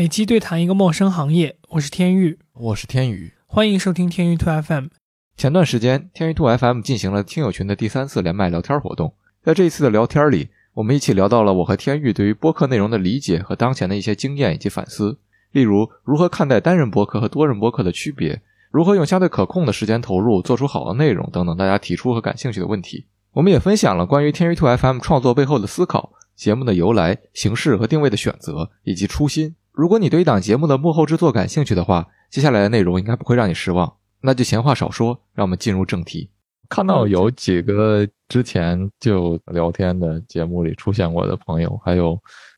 每期对谈一个陌生行业，我是天玉，我是天宇，欢迎收听天域兔 FM。前段时间，天域兔 FM 进行了听友群的第三次连麦聊天活动，在这一次的聊天里，我们一起聊到了我和天域对于播客内容的理解和当前的一些经验以及反思，例如如何看待单人播客和多人播客的区别，如何用相对可控的时间投入做出好的内容等等，大家提出和感兴趣的问题。我们也分享了关于天域兔 FM 创作背后的思考、节目的由来、形式和定位的选择以及初心。如果你对一档节目的幕后制作感兴趣的话，接下来的内容应该不会让你失望。那就闲话少说，让我们进入正题。看到有几个之前就聊天的节目里出现过的朋友，还有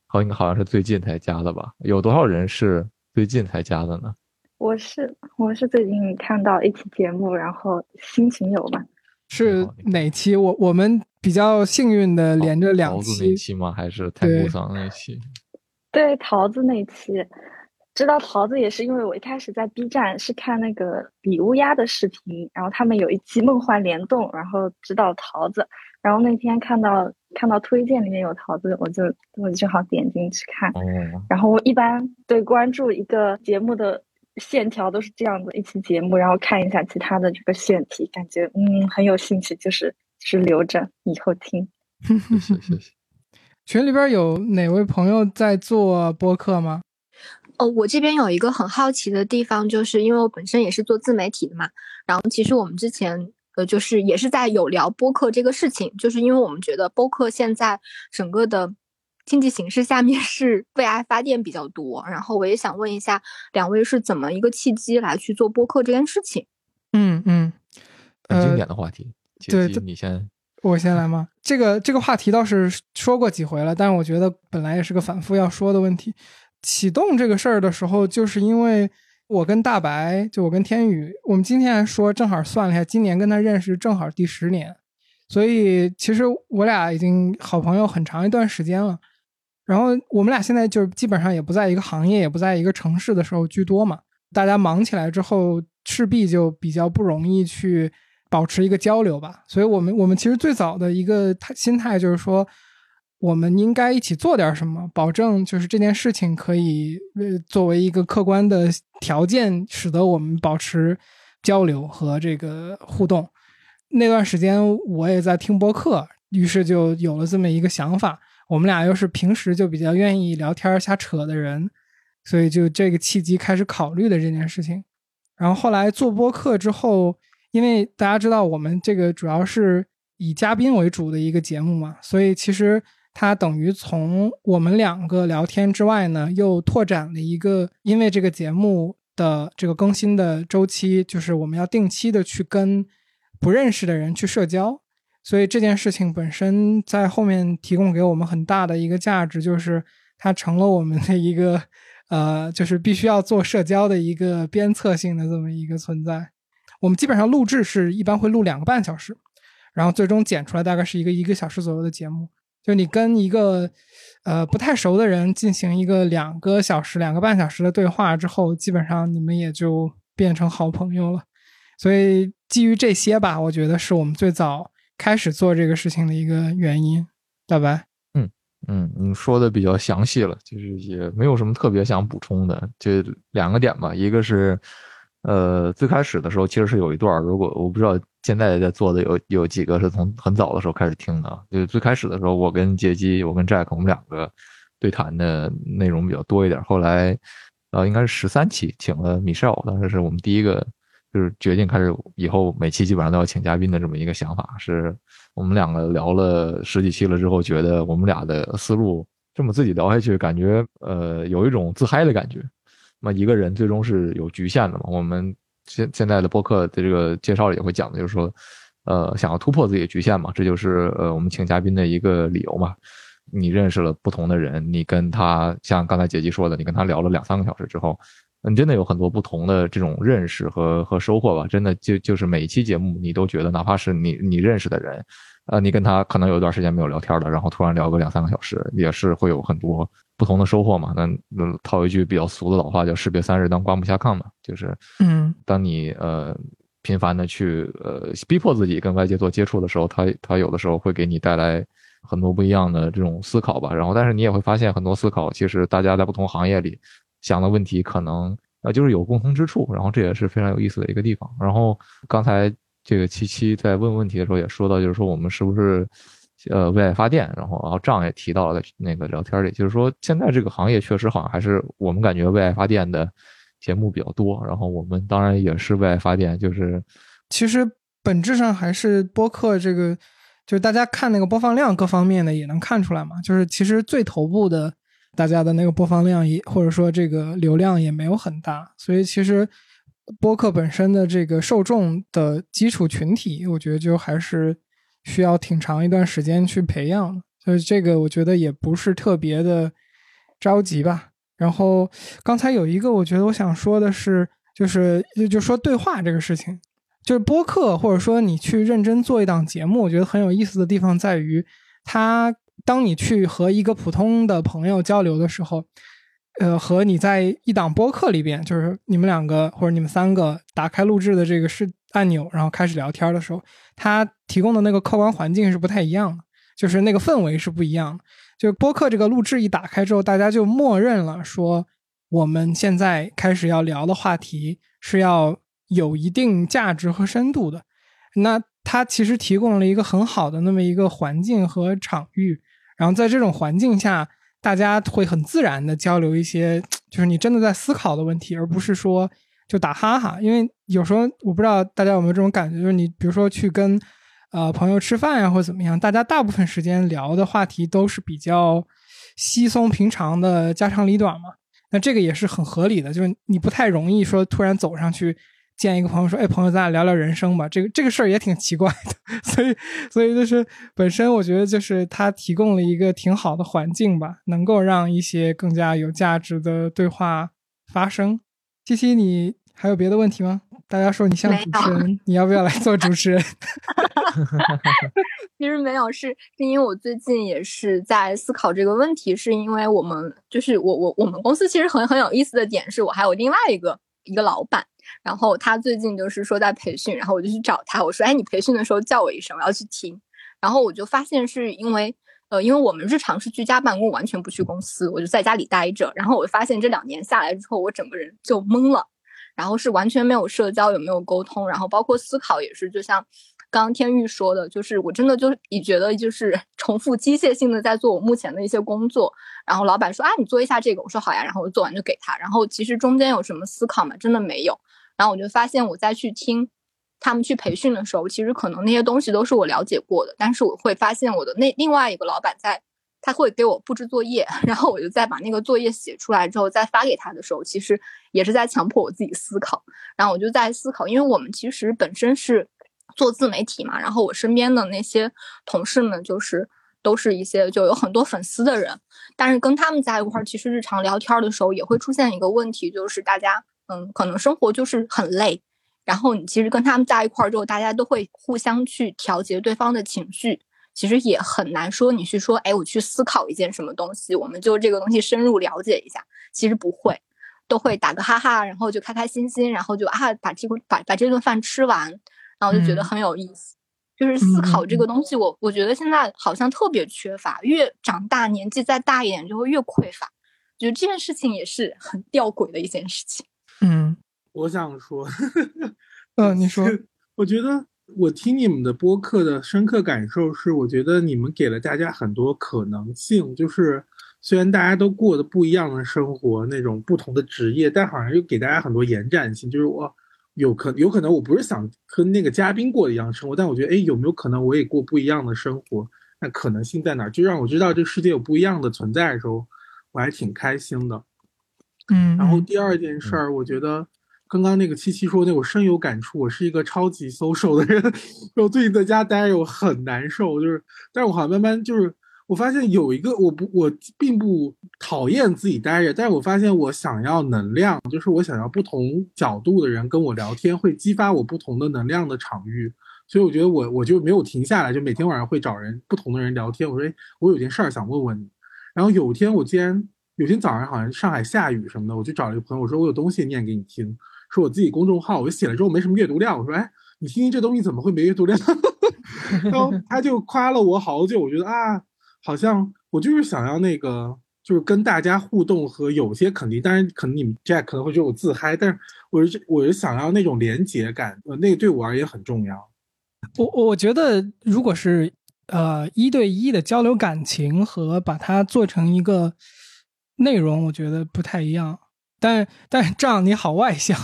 好应该好像是最近才加的吧？有多少人是最近才加的呢？我是我是最近看到一期节目，然后心情有吧？是哪期？我我们比较幸运的连着两期，那期吗？还是太古桑那期？对，桃子那期，知道桃子也是因为我一开始在 B 站是看那个比乌鸦的视频，然后他们有一期梦幻联动，然后知道桃子，然后那天看到看到推荐里面有桃子，我就我就正好点进去看，然后我一般对关注一个节目的。线条都是这样的一期节目，然后看一下其他的这个选题，感觉嗯很有兴趣，就是就是留着以后听。谢谢。群里边有哪位朋友在做播客吗？哦，我这边有一个很好奇的地方，就是因为我本身也是做自媒体的嘛，然后其实我们之前呃就是也是在有聊播客这个事情，就是因为我们觉得播客现在整个的。经济形势下面是为爱发电比较多，然后我也想问一下两位是怎么一个契机来去做播客这件事情？嗯嗯，很经典的话题。对，你先，我先来吗？这个这个话题倒是说过几回了，但是我觉得本来也是个反复要说的问题。启动这个事儿的时候，就是因为我跟大白，就我跟天宇，我们今天还说正好算了一下，今年跟他认识正好第十年，所以其实我俩已经好朋友很长一段时间了。然后我们俩现在就基本上也不在一个行业，也不在一个城市的时候居多嘛。大家忙起来之后，势必就比较不容易去保持一个交流吧。所以，我们我们其实最早的一个心态就是说，我们应该一起做点什么，保证就是这件事情可以呃作为一个客观的条件，使得我们保持交流和这个互动。那段时间我也在听播客，于是就有了这么一个想法。我们俩又是平时就比较愿意聊天瞎扯的人，所以就这个契机开始考虑的这件事情。然后后来做播客之后，因为大家知道我们这个主要是以嘉宾为主的一个节目嘛，所以其实它等于从我们两个聊天之外呢，又拓展了一个，因为这个节目的这个更新的周期，就是我们要定期的去跟不认识的人去社交。所以这件事情本身在后面提供给我们很大的一个价值，就是它成了我们的一个，呃，就是必须要做社交的一个鞭策性的这么一个存在。我们基本上录制是一般会录两个半小时，然后最终剪出来大概是一个一个小时左右的节目。就你跟一个呃不太熟的人进行一个两个小时、两个半小时的对话之后，基本上你们也就变成好朋友了。所以基于这些吧，我觉得是我们最早。开始做这个事情的一个原因，大白，嗯嗯，你说的比较详细了，就是也没有什么特别想补充的，就两个点吧。一个是，呃，最开始的时候其实是有一段，如果我不知道现在在做的有有几个是从很早的时候开始听的，就最开始的时候，我跟杰基，我跟 Jack，我们两个对谈的内容比较多一点。后来，呃，应该是十三期，请了 Michelle，当时是我们第一个。就是决定开始以后每期基本上都要请嘉宾的这么一个想法，是我们两个聊了十几期了之后，觉得我们俩的思路这么自己聊下去，感觉呃有一种自嗨的感觉。那么一个人最终是有局限的嘛？我们现现在的播客的这个介绍也会讲的，就是说，呃，想要突破自己的局限嘛，这就是呃我们请嘉宾的一个理由嘛。你认识了不同的人，你跟他像刚才姐姐说的，你跟他聊了两三个小时之后。你真的有很多不同的这种认识和和收获吧？真的就就是每一期节目，你都觉得哪怕是你你认识的人，呃，你跟他可能有一段时间没有聊天了，然后突然聊个两三个小时，也是会有很多不同的收获嘛。那那套一句比较俗的老话叫“士别三日，当刮目相看”嘛，就是嗯，当你呃频繁的去呃逼迫自己跟外界做接触的时候，他他有的时候会给你带来很多不一样的这种思考吧。然后，但是你也会发现很多思考，其实大家在不同行业里。想的问题可能呃就是有共通之处，然后这也是非常有意思的一个地方。然后刚才这个七七在问问题的时候也说到，就是说我们是不是呃为爱发电，然后然后账也提到了那个聊天里，就是说现在这个行业确实好像还是我们感觉为爱发电的节目比较多，然后我们当然也是为爱发电，就是其实本质上还是播客这个。就是大家看那个播放量各方面的也能看出来嘛，就是其实最头部的大家的那个播放量也或者说这个流量也没有很大，所以其实播客本身的这个受众的基础群体，我觉得就还是需要挺长一段时间去培养，所以这个我觉得也不是特别的着急吧。然后刚才有一个我觉得我想说的是，就是就说对话这个事情。就是播客，或者说你去认真做一档节目，我觉得很有意思的地方在于，它当你去和一个普通的朋友交流的时候，呃，和你在一档播客里边，就是你们两个或者你们三个打开录制的这个是按钮，然后开始聊天的时候，它提供的那个客观环境是不太一样的，就是那个氛围是不一样的。就播客这个录制一打开之后，大家就默认了说，我们现在开始要聊的话题是要。有一定价值和深度的，那它其实提供了一个很好的那么一个环境和场域，然后在这种环境下，大家会很自然的交流一些，就是你真的在思考的问题，而不是说就打哈哈。因为有时候我不知道大家有没有这种感觉，就是你比如说去跟呃朋友吃饭呀，或者怎么样，大家大部分时间聊的话题都是比较稀松平常的家长里短嘛，那这个也是很合理的，就是你不太容易说突然走上去。见一个朋友说：“哎，朋友，咱俩聊聊人生吧。”这个这个事儿也挺奇怪的，所以所以就是本身我觉得就是它提供了一个挺好的环境吧，能够让一些更加有价值的对话发生。七七，你还有别的问题吗？大家说你像主持人，你要不要来做主持人？其实没有，是是因为我最近也是在思考这个问题，是因为我们就是我我我们公司其实很很有意思的点是我还有另外一个一个老板。然后他最近就是说在培训，然后我就去找他，我说：“哎，你培训的时候叫我一声，我要去听。”然后我就发现是因为，呃，因为我们日常是居家办公，完全不去公司，我就在家里待着。然后我发现这两年下来之后，我整个人就懵了，然后是完全没有社交，也没有沟通，然后包括思考也是，就像刚刚天玉说的，就是我真的就你觉得就是 重复机械性的在做我目前的一些工作。然后老板说：“啊，你做一下这个。”我说：“好呀。”然后我做完就给他。然后其实中间有什么思考吗？真的没有。然后我就发现，我再去听他们去培训的时候，其实可能那些东西都是我了解过的。但是我会发现，我的那另外一个老板在，他会给我布置作业，然后我就再把那个作业写出来之后再发给他的时候，其实也是在强迫我自己思考。然后我就在思考，因为我们其实本身是做自媒体嘛，然后我身边的那些同事们，就是都是一些就有很多粉丝的人，但是跟他们在一块儿，其实日常聊天的时候也会出现一个问题，就是大家。嗯，可能生活就是很累，然后你其实跟他们在一块儿之后，大家都会互相去调节对方的情绪，其实也很难说你去说，哎，我去思考一件什么东西，我们就这个东西深入了解一下，其实不会，都会打个哈哈，然后就开开心心，然后就啊把这个把把这顿饭吃完，然后就觉得很有意思，就是思考这个东西，我我觉得现在好像特别缺乏，越长大年纪再大一点就会越匮乏，觉得这件事情也是很吊诡的一件事情。嗯，我想说，嗯，你说，我觉得我听你们的播客的深刻感受是，我觉得你们给了大家很多可能性。就是虽然大家都过的不一样的生活，那种不同的职业，但好像又给大家很多延展性。就是我有可有可能我不是想跟那个嘉宾过的一样生活，但我觉得，哎，有没有可能我也过不一样的生活？那可能性在哪？就让我知道这个世界有不一样的存在的时候，我还挺开心的。嗯，然后第二件事儿，我觉得刚刚那个七七说那，我深有感触。我是一个超级 social 的人，我最近在家待着，我很难受。就是，但是我好像慢慢就是，我发现有一个，我不，我并不讨厌自己待着，但是我发现我想要能量，就是我想要不同角度的人跟我聊天，会激发我不同的能量的场域。所以我觉得我我就没有停下来，就每天晚上会找人不同的人聊天。我说，哎，我有件事儿想问问你。然后有一天我竟然。有天早上好像上海下雨什么的，我就找了一个朋友，我说我有东西念给你听，说我自己公众号，我写了之后没什么阅读量，我说哎，你听听这东西怎么会没阅读量？然后他就夸了我好久，我觉得啊，好像我就是想要那个就是跟大家互动和有些肯定，当然可能你们 Jack 可能会觉得我自嗨，但是我是我是想要那种连结感，呃，那个对我而言很重要。我我觉得如果是呃一对一的交流感情和把它做成一个内容，我觉得不太一样。但 但这样你好外向，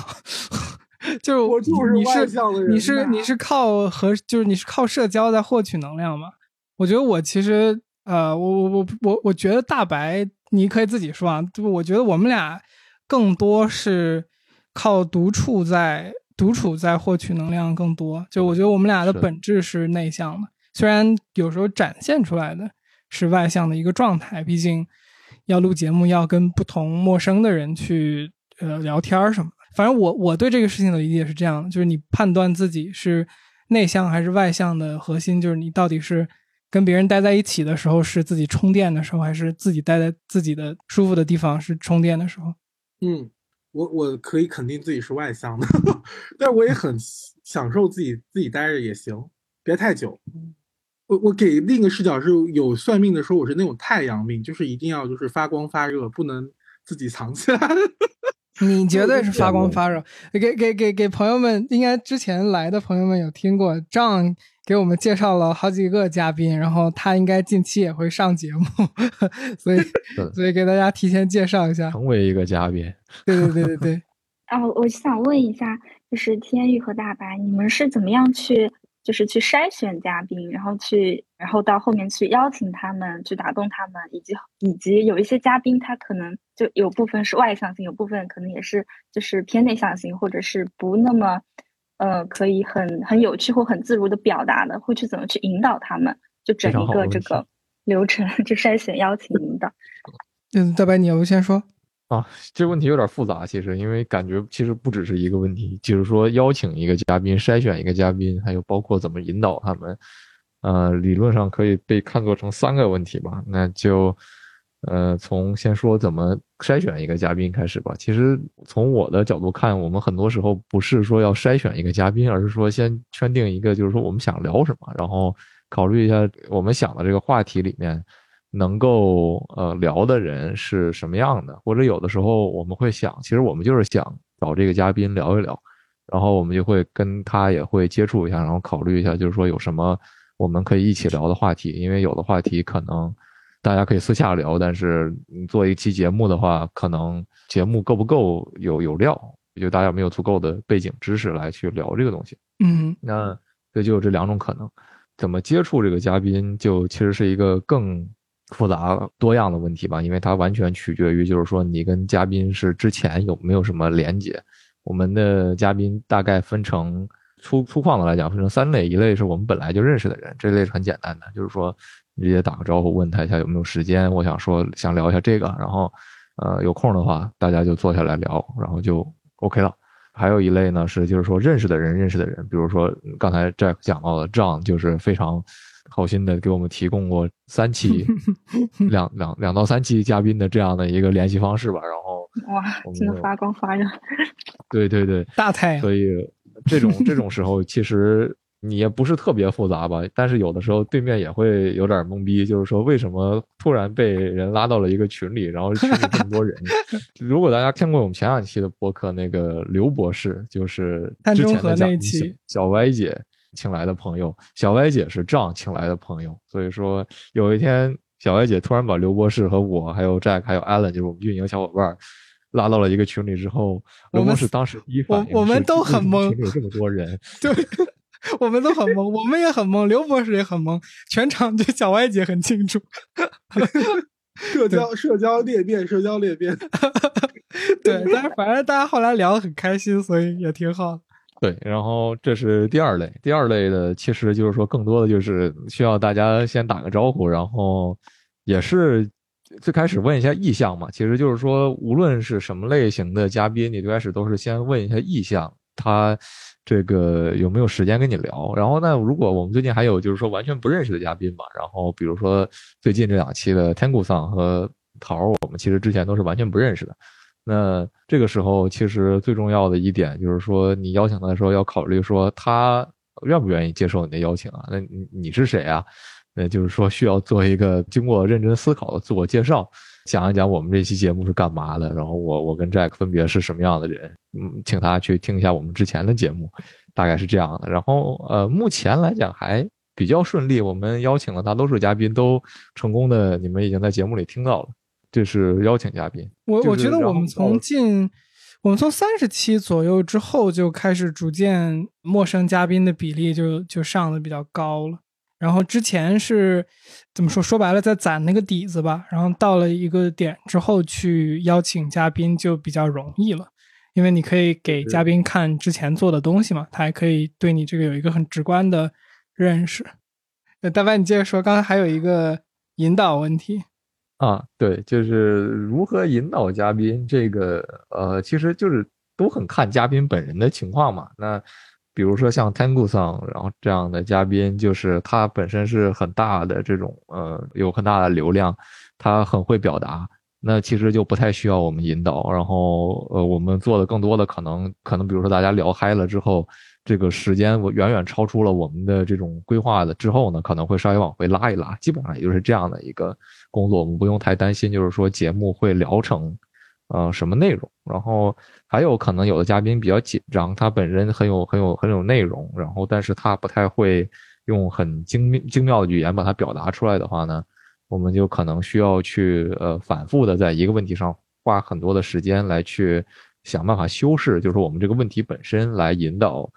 就是我就是你外向的人你是你是靠和就是你是靠社交在获取能量嘛？我觉得我其实呃，我我我我我觉得大白你可以自己说啊，就我觉得我们俩更多是靠独处在独处在获取能量更多。就我觉得我们俩的本质是内向的，虽然有时候展现出来的是外向的一个状态，毕竟要录节目要跟不同陌生的人去呃聊天什么的。反正我我对这个事情的理解是这样的，就是你判断自己是内向还是外向的核心，就是你到底是跟别人待在一起的时候是自己充电的时候，还是自己待在自己的舒服的地方是充电的时候。嗯，我我可以肯定自己是外向的，但我也很享受自己自己待着也行，别太久。我我给另一个视角是有算命的说我是那种太阳命，就是一定要就是发光发热，不能自己藏起来。你绝对是发光发热。给给给给朋友们，应该之前来的朋友们有听过，张给我们介绍了好几个嘉宾，然后他应该近期也会上节目，所以 所以给大家提前介绍一下。成为一个嘉宾。对对对对对，啊，我想问一下，就是天宇和大白，你们是怎么样去，就是去筛选嘉宾，然后去，然后到后面去邀请他们，去打动他们，以及以及有一些嘉宾他可能就有部分是外向型，有部分可能也是就是偏内向型，或者是不那么，呃，可以很很有趣或很自如的表达的，会去怎么去引导他们，就整一个这个流程，就筛选、邀请、引导。嗯，大白你要不先说？啊，这个问题有点复杂，其实因为感觉其实不只是一个问题，就是说邀请一个嘉宾、筛选一个嘉宾，还有包括怎么引导他们，呃，理论上可以被看作成三个问题吧。那就呃，从先说怎么筛选一个嘉宾开始吧。其实从我的角度看，我们很多时候不是说要筛选一个嘉宾，而是说先圈定一个，就是说我们想聊什么，然后考虑一下我们想的这个话题里面。能够呃聊的人是什么样的，或者有的时候我们会想，其实我们就是想找这个嘉宾聊一聊，然后我们就会跟他也会接触一下，然后考虑一下，就是说有什么我们可以一起聊的话题，因为有的话题可能大家可以私下聊，但是你做一期节目的话，可能节目够不够有有料，就大家没有足够的背景知识来去聊这个东西。嗯。那这就有这两种可能，怎么接触这个嘉宾，就其实是一个更复杂多样的问题吧，因为它完全取决于，就是说你跟嘉宾是之前有没有什么连接。我们的嘉宾大概分成粗粗犷的来讲，分成三类，一类是我们本来就认识的人，这类是很简单的，就是说你直接打个招呼，问他一下有没有时间，我想说想聊一下这个，然后呃有空的话大家就坐下来聊，然后就 OK 了。还有一类呢是就是说认识的人认识的人，比如说刚才 Jack 讲到的 John 就是非常好心的给我们提供过三期 两两两到三期嘉宾的这样的一个联系方式吧，然后哇真的发光发热。对对对，大太阳所以这种这种时候其实你也不是特别复杂吧，但是有的时候对面也会有点懵逼，就是说为什么突然被人拉到了一个群里，然后群里这么多人。如果大家看过我们前两期的播客，那个刘博士就是之前的嘉宾那一期小歪姐请来的朋友，小歪姐是这样请来的朋友，所以说有一天小歪姐突然把刘博士和我还有 Jack 还有 Allen 就是我们运营小伙伴。拉到了一个群里之后，我们刘博士当时第一反应我我们都很懵有这么多人，对，我们都很懵，我们也很懵，刘博士也很懵，全场就小歪姐很清楚。社交社交裂变，社交裂变。对，但是反正大家后来聊得很开心，所以也挺好的。对，然后这是第二类，第二类的其实就是说更多的就是需要大家先打个招呼，然后也是最开始问一下意向嘛，其实就是说无论是什么类型的嘉宾，你最开始都是先问一下意向，他这个有没有时间跟你聊。然后呢，如果我们最近还有就是说完全不认识的嘉宾嘛，然后比如说最近这两期的天谷桑和桃儿，我们其实之前都是完全不认识的。那这个时候，其实最重要的一点就是说，你邀请他的时候要考虑说他愿不愿意接受你的邀请啊？那你你是谁啊？那就是说需要做一个经过认真思考的自我介绍。讲一讲我们这期节目是干嘛的，然后我我跟 Jack 分别是什么样的人，嗯，请他去听一下我们之前的节目，大概是这样的。然后呃，目前来讲还比较顺利，我们邀请了大多数嘉宾都成功的，你们已经在节目里听到了，这是邀请嘉宾。我我觉得我们从近，我们从三十期左右之后就开始逐渐陌生嘉宾的比例就就上的比较高了。然后之前是怎么说？说白了，在攒那个底子吧。然后到了一个点之后，去邀请嘉宾就比较容易了，因为你可以给嘉宾看之前做的东西嘛，他还可以对你这个有一个很直观的认识。那，大白，你接着说，刚才还有一个引导问题。啊，对，就是如何引导嘉宾，这个呃，其实就是都很看嘉宾本人的情况嘛。那比如说像 Tango Song，，然后这样的嘉宾，就是他本身是很大的这种呃，有很大的流量，他很会表达，那其实就不太需要我们引导。然后呃，我们做的更多的可能可能，比如说大家聊嗨了之后，这个时间我远远超出了我们的这种规划的之后呢，可能会稍微往回拉一拉，基本上也就是这样的一个工作，我们不用太担心，就是说节目会聊成呃什么内容。然后还有可能有的嘉宾比较紧张，他本身很有很有很有内容，然后但是他不太会用很精精妙的语言把它表达出来的话呢，我们就可能需要去呃反复的在一个问题上花很多的时间来去想办法修饰，就是我们这个问题本身来引导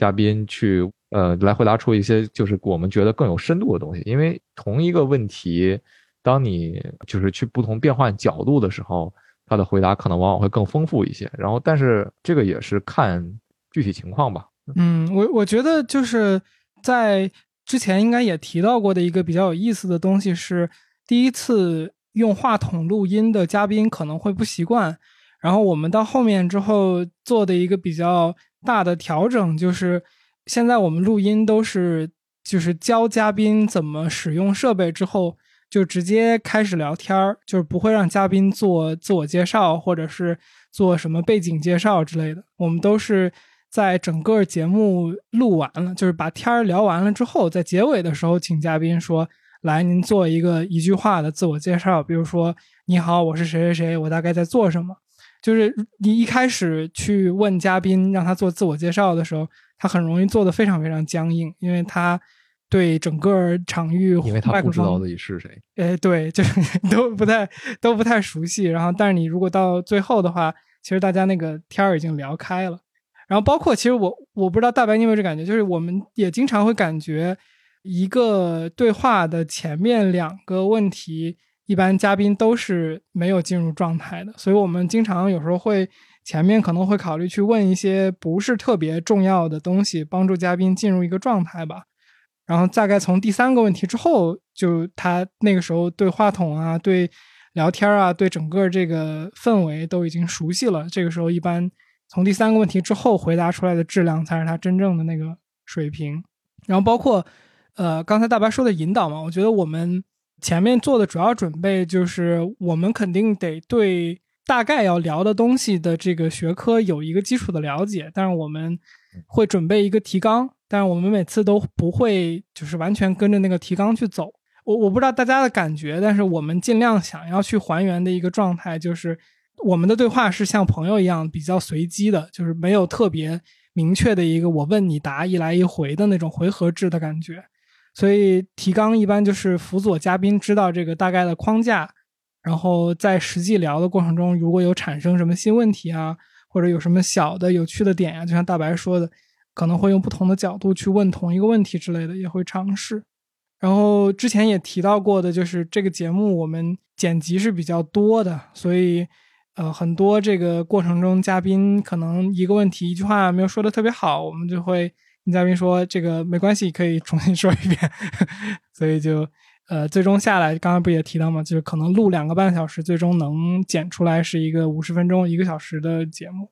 嘉宾去呃来回答出一些就是我们觉得更有深度的东西，因为同一个问题，当你就是去不同变换角度的时候，他的回答可能往往会更丰富一些。然后，但是这个也是看具体情况吧。嗯，我我觉得就是在之前应该也提到过的一个比较有意思的东西是，第一次用话筒录音的嘉宾可能会不习惯，然后我们到后面之后做的一个比较大的调整就是，现在我们录音都是就是教嘉宾怎么使用设备之后。就直接开始聊天儿，就是不会让嘉宾做自我介绍，或者是做什么背景介绍之类的。我们都是在整个节目录完了，就是把天儿聊完了之后，在结尾的时候，请嘉宾说：“来，您做一个一句话的自我介绍，比如说‘你好，我是谁谁谁，我大概在做什么’。”就是你一开始去问嘉宾让他做自我介绍的时候，他很容易做的非常非常僵硬，因为他。对整个场域，因为他不知道自己是谁。哎，对，就是都不太都不太熟悉。然后，但是你如果到最后的话，其实大家那个天儿已经聊开了。然后，包括其实我我不知道大白你有没有这感觉，就是我们也经常会感觉一个对话的前面两个问题，一般嘉宾都是没有进入状态的。所以我们经常有时候会前面可能会考虑去问一些不是特别重要的东西，帮助嘉宾进入一个状态吧。然后大概从第三个问题之后，就他那个时候对话筒啊、对聊天啊、对整个这个氛围都已经熟悉了。这个时候，一般从第三个问题之后回答出来的质量才是他真正的那个水平。然后包括呃刚才大白说的引导嘛，我觉得我们前面做的主要准备就是我们肯定得对大概要聊的东西的这个学科有一个基础的了解，但是我们会准备一个提纲。但是我们每次都不会就是完全跟着那个提纲去走，我我不知道大家的感觉，但是我们尽量想要去还原的一个状态，就是我们的对话是像朋友一样比较随机的，就是没有特别明确的一个我问你答一来一回的那种回合制的感觉，所以提纲一般就是辅佐嘉宾知道这个大概的框架，然后在实际聊的过程中，如果有产生什么新问题啊，或者有什么小的有趣的点呀、啊，就像大白说的。可能会用不同的角度去问同一个问题之类的，也会尝试。然后之前也提到过的，就是这个节目我们剪辑是比较多的，所以呃，很多这个过程中嘉宾可能一个问题一句话没有说的特别好，我们就会跟嘉宾说这个没关系，可以重新 说一遍。所以就呃，最终下来，刚刚不也提到吗？就是可能录两个半小时，最终能剪出来是一个五十分钟、一个小时的节目。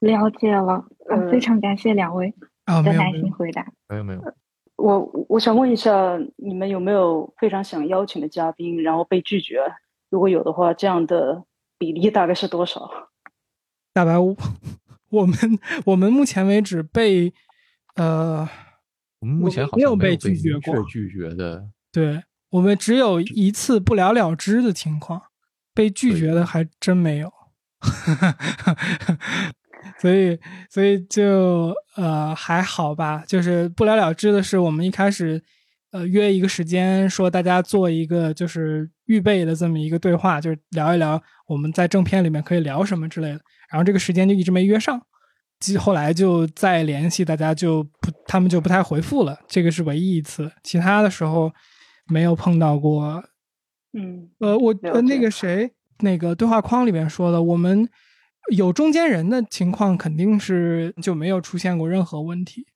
了解了，呃，非常感谢两位啊，的耐心回答。没有没有，我我想问一下，你们有没有非常想邀请的嘉宾，然后被拒绝？如果有的话，这样的比例大概是多少？大白，我们我们目前为止被呃，我们目前好像没有被拒拒绝过，拒绝的。对我们只有一次不了了之的情况。被拒绝的还真没有。所以，所以就呃还好吧，就是不了了之的是，我们一开始呃约一个时间，说大家做一个就是预备的这么一个对话，就是聊一聊我们在正片里面可以聊什么之类的。然后这个时间就一直没约上，后来就再联系大家就不，他们就不太回复了。这个是唯一一次，其他的时候没有碰到过。嗯，呃，我呃那个谁，那个对话框里面说的，我们。有中间人的情况，肯定是就没有出现过任何问题。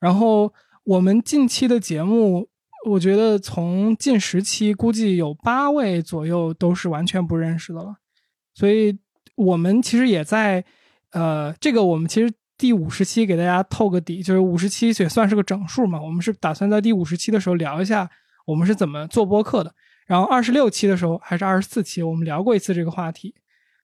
然后我们近期的节目，我觉得从近十期估计有八位左右都是完全不认识的了。所以我们其实也在，呃，这个我们其实第五十期给大家透个底，就是五十期也算是个整数嘛。我们是打算在第五十期的时候聊一下我们是怎么做播客的。然后二十六期的时候还是二十四期，我们聊过一次这个话题。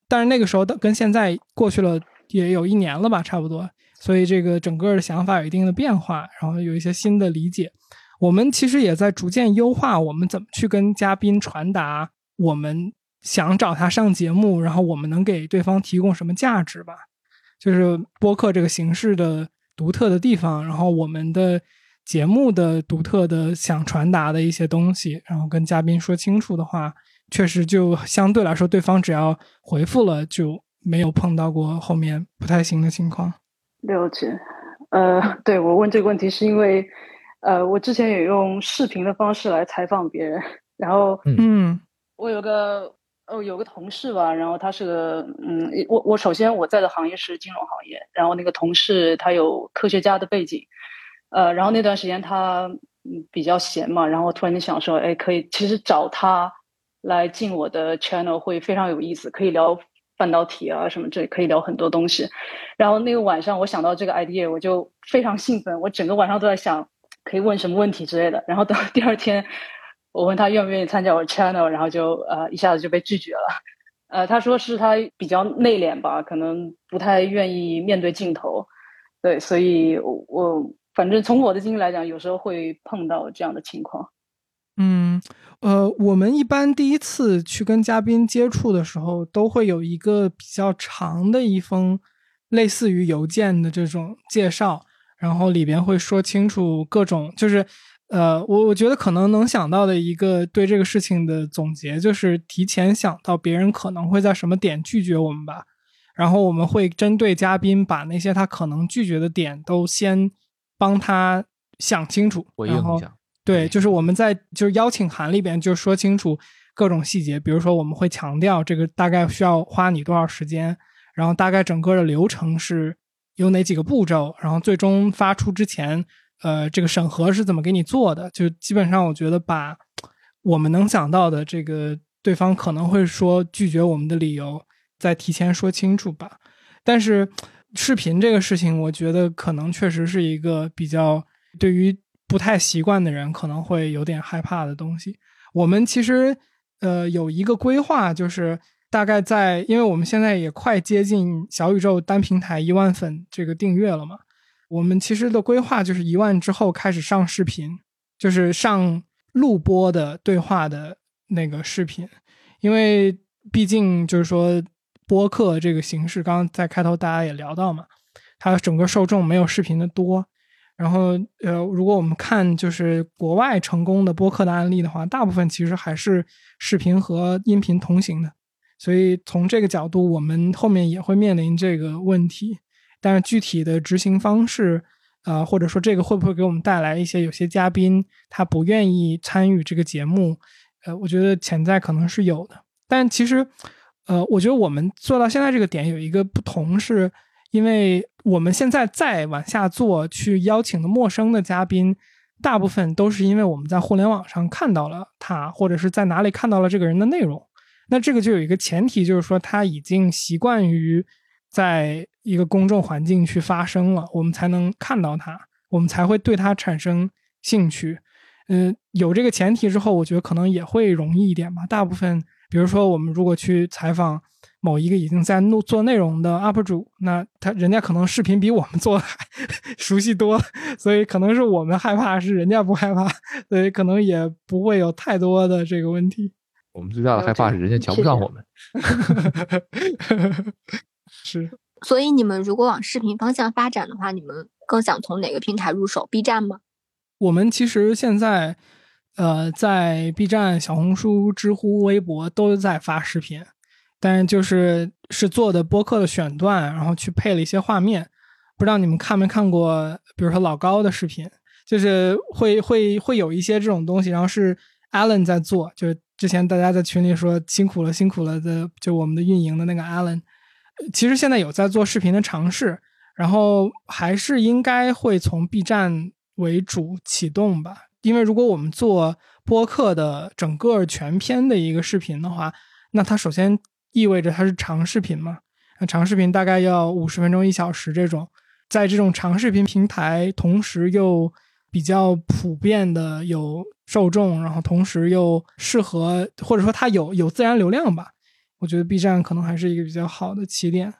但是那个时候的跟现在过去了也有一年了吧，差不多，所以这个整个的想法有一定的变化，然后有一些新的理解。我们其实也在逐渐优化我们怎么去跟嘉宾传达我们想找他上节目，然后我们能给对方提供什么价值吧，就是播客这个形式的独特的地方，然后我们的节目的独特的想传达的一些东西，然后跟嘉宾说清楚的话。确实，就相对来说，对方只要回复了，就没有碰到过后面不太行的情况。了解，呃，对我问这个问题是因为，呃，我之前也用视频的方式来采访别人，然后，嗯，我有个哦，有个同事吧，然后他是个，嗯，我我首先我在的行业是金融行业，然后那个同事他有科学家的背景，呃，然后那段时间他比较闲嘛，然后突然间想说，哎，可以，其实找他。来进我的 channel 会非常有意思，可以聊半导体啊什么，这可以聊很多东西。然后那个晚上我想到这个 idea，我就非常兴奋，我整个晚上都在想可以问什么问题之类的。然后到 第二天，我问他愿不愿意参加我 channel，然后就呃一下子就被拒绝了。呃，他说是他比较内敛吧，可能不太愿意面对镜头。对，所以我反正从我的经历来讲，有时候会碰到这样的情况。嗯，呃，我们一般第一次去跟嘉宾接触的时候，都会有一个比较长的一封类似于邮件的这种介绍，然后里边会说清楚各种，就是呃，我我觉得可能能想到的一个对这个事情的总结，就是提前想到别人可能会在什么点拒绝我们吧，然后我们会针对嘉宾把那些他可能拒绝的点都先帮他想清楚，回应一下。对，就是我们在就是邀请函里边就说清楚各种细节，比如说我们会强调这个大概需要花你多少时间，然后大概整个的流程是有哪几个步骤，然后最终发出之前，呃，这个审核是怎么给你做的，就基本上我觉得把我们能想到的这个对方可能会说拒绝我们的理由再提前说清楚吧。但是视频这个事情，我觉得可能确实是一个比较对于。不太习惯的人可能会有点害怕的东西。我们其实呃有一个规划，就是大概在，因为我们现在也快接近小宇宙单平台一万粉这个订阅了嘛。我们其实的规划就是一万之后开始上视频，就是上录播的对话的那个视频，因为毕竟就是说播客这个形式，刚刚在开头大家也聊到嘛，它整个受众没有视频的多。然后，呃，如果我们看就是国外成功的播客的案例的话，大部分其实还是视频和音频同行的。所以从这个角度，我们后面也会面临这个问题。但是具体的执行方式，呃，或者说这个会不会给我们带来一些有些嘉宾他不愿意参与这个节目，呃，我觉得潜在可能是有的。但其实，呃，我觉得我们做到现在这个点有一个不同是。因为我们现在再往下做，去邀请的陌生的嘉宾，大部分都是因为我们在互联网上看到了他，或者是在哪里看到了这个人的内容。那这个就有一个前提，就是说他已经习惯于在一个公众环境去发声了，我们才能看到它，我们才会对它产生兴趣。嗯，有这个前提之后，我觉得可能也会容易一点吧。大部分，比如说我们如果去采访。某一个已经在弄做内容的 UP 主，那他人家可能视频比我们做的还熟悉多，所以可能是我们害怕，是人家不害怕，所以可能也不会有太多的这个问题。我们最大的害怕是人家瞧不上我们。是，所以你们如果往视频方向发展的话，你们更想从哪个平台入手？B 站吗？我们其实现在，呃，在 B 站、小红书、知乎、微博都在发视频，但是就是是做的播客的选段，然后去配了一些画面。不知道你们看没看过，比如说老高的视频，就是会会会有一些这种东西，然后是 Allen 在做，就是之前大家在群里说辛苦了辛苦了的，就我们的运营的那个 Alan，其实现在有在做视频的尝试，然后还是应该会从 B 站为主启动吧，因为如果我们做播客的整个全篇的一个视频的话，那它首先意味着它是长视频嘛，那长视频大概要五十分钟一小时这种。在这种长视频平台，同时又比较普遍的有受众，然后同时又适合，或者说它有有自然流量吧，我觉得 B 站可能还是一个比较好的起点。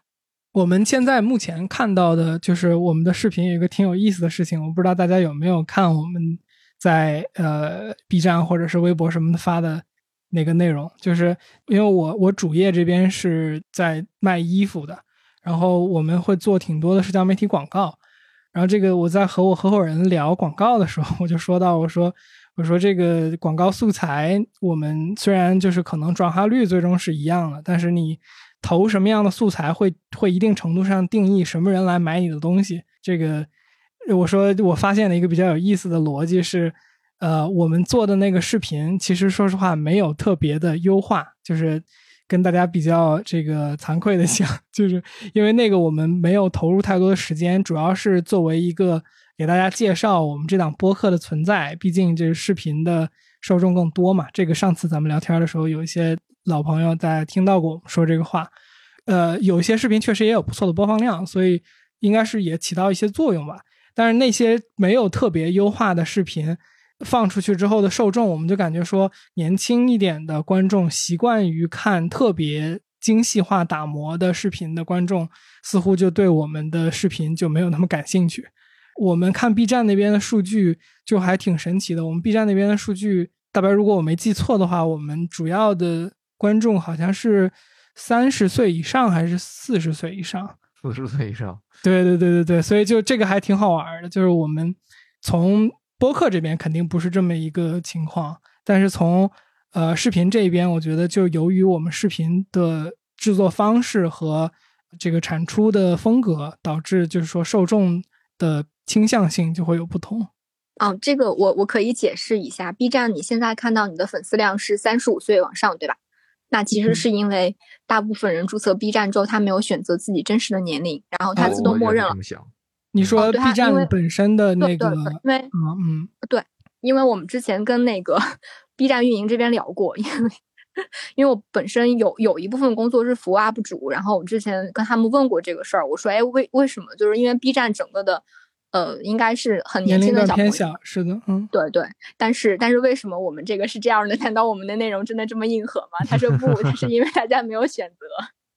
我们现在目前看到的就是我们的视频有一个挺有意思的事情，我不知道大家有没有看我们在呃 B 站或者是微博什么的发的那个内容，就是因为我我主页这边是在卖衣服的。然后我们会做挺多的社交媒体广告，然后这个我在和我合伙人聊广告的时候，我就说到，我说我说这个广告素材，我们虽然就是可能转化率最终是一样的，但是你投什么样的素材，会会一定程度上定义什么人来买你的东西。这个我说我发现了一个比较有意思的逻辑是，呃，我们做的那个视频，其实说实话没有特别的优化，就是。跟大家比较这个惭愧的讲，就是因为那个我们没有投入太多的时间，主要是作为一个给大家介绍我们这档播客的存在。毕竟这个视频的受众更多嘛。这个上次咱们聊天的时候，有一些老朋友在听到过我们说这个话。呃，有一些视频确实也有不错的播放量，所以应该是也起到一些作用吧。但是那些没有特别优化的视频。放出去之后的受众，我们就感觉说，年轻一点的观众习惯于看特别精细化打磨的视频的观众，似乎就对我们的视频就没有那么感兴趣。我们看 B 站那边的数据就还挺神奇的。我们 B 站那边的数据，大白，如果我没记错的话，我们主要的观众好像是三十岁以上还是四十岁以上？四十岁以上。对对对对对，所以就这个还挺好玩的，就是我们从。播客这边肯定不是这么一个情况，但是从呃视频这边，我觉得就由于我们视频的制作方式和这个产出的风格，导致就是说受众的倾向性就会有不同。哦，这个我我可以解释一下，B 站你现在看到你的粉丝量是三十五岁往上，对吧？那其实是因为大部分人注册 B 站之后，他没有选择自己真实的年龄，然后他自动默认了。你说 B 站本身的那个，因为嗯嗯，对，因为我们之前跟那个 B 站运营这边聊过，因为因为我本身有有一部分工作是服务 UP 主，然后我之前跟他们问过这个事儿，我说，哎，为为什么？就是因为 B 站整个的，呃，应该是很年轻的小偏小，是的，嗯，对对，但是但是为什么我们这个是这样的？难道我们的内容真的这么硬核吗？他说不，是因为大家没有选择。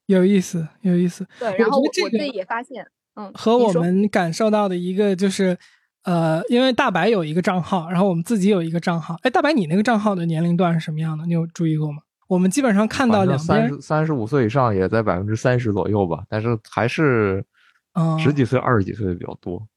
有意思，有意思。对，然后我自己也发现。嗯和我们感受到的一个就是，呃，因为大白有一个账号，然后我们自己有一个账号。哎，大白，你那个账号的年龄段是什么样的？你有注意过吗？我们基本上看到两边三十五岁以上也在百分之三十左右吧，但是还是十几岁、二十几岁的比较多。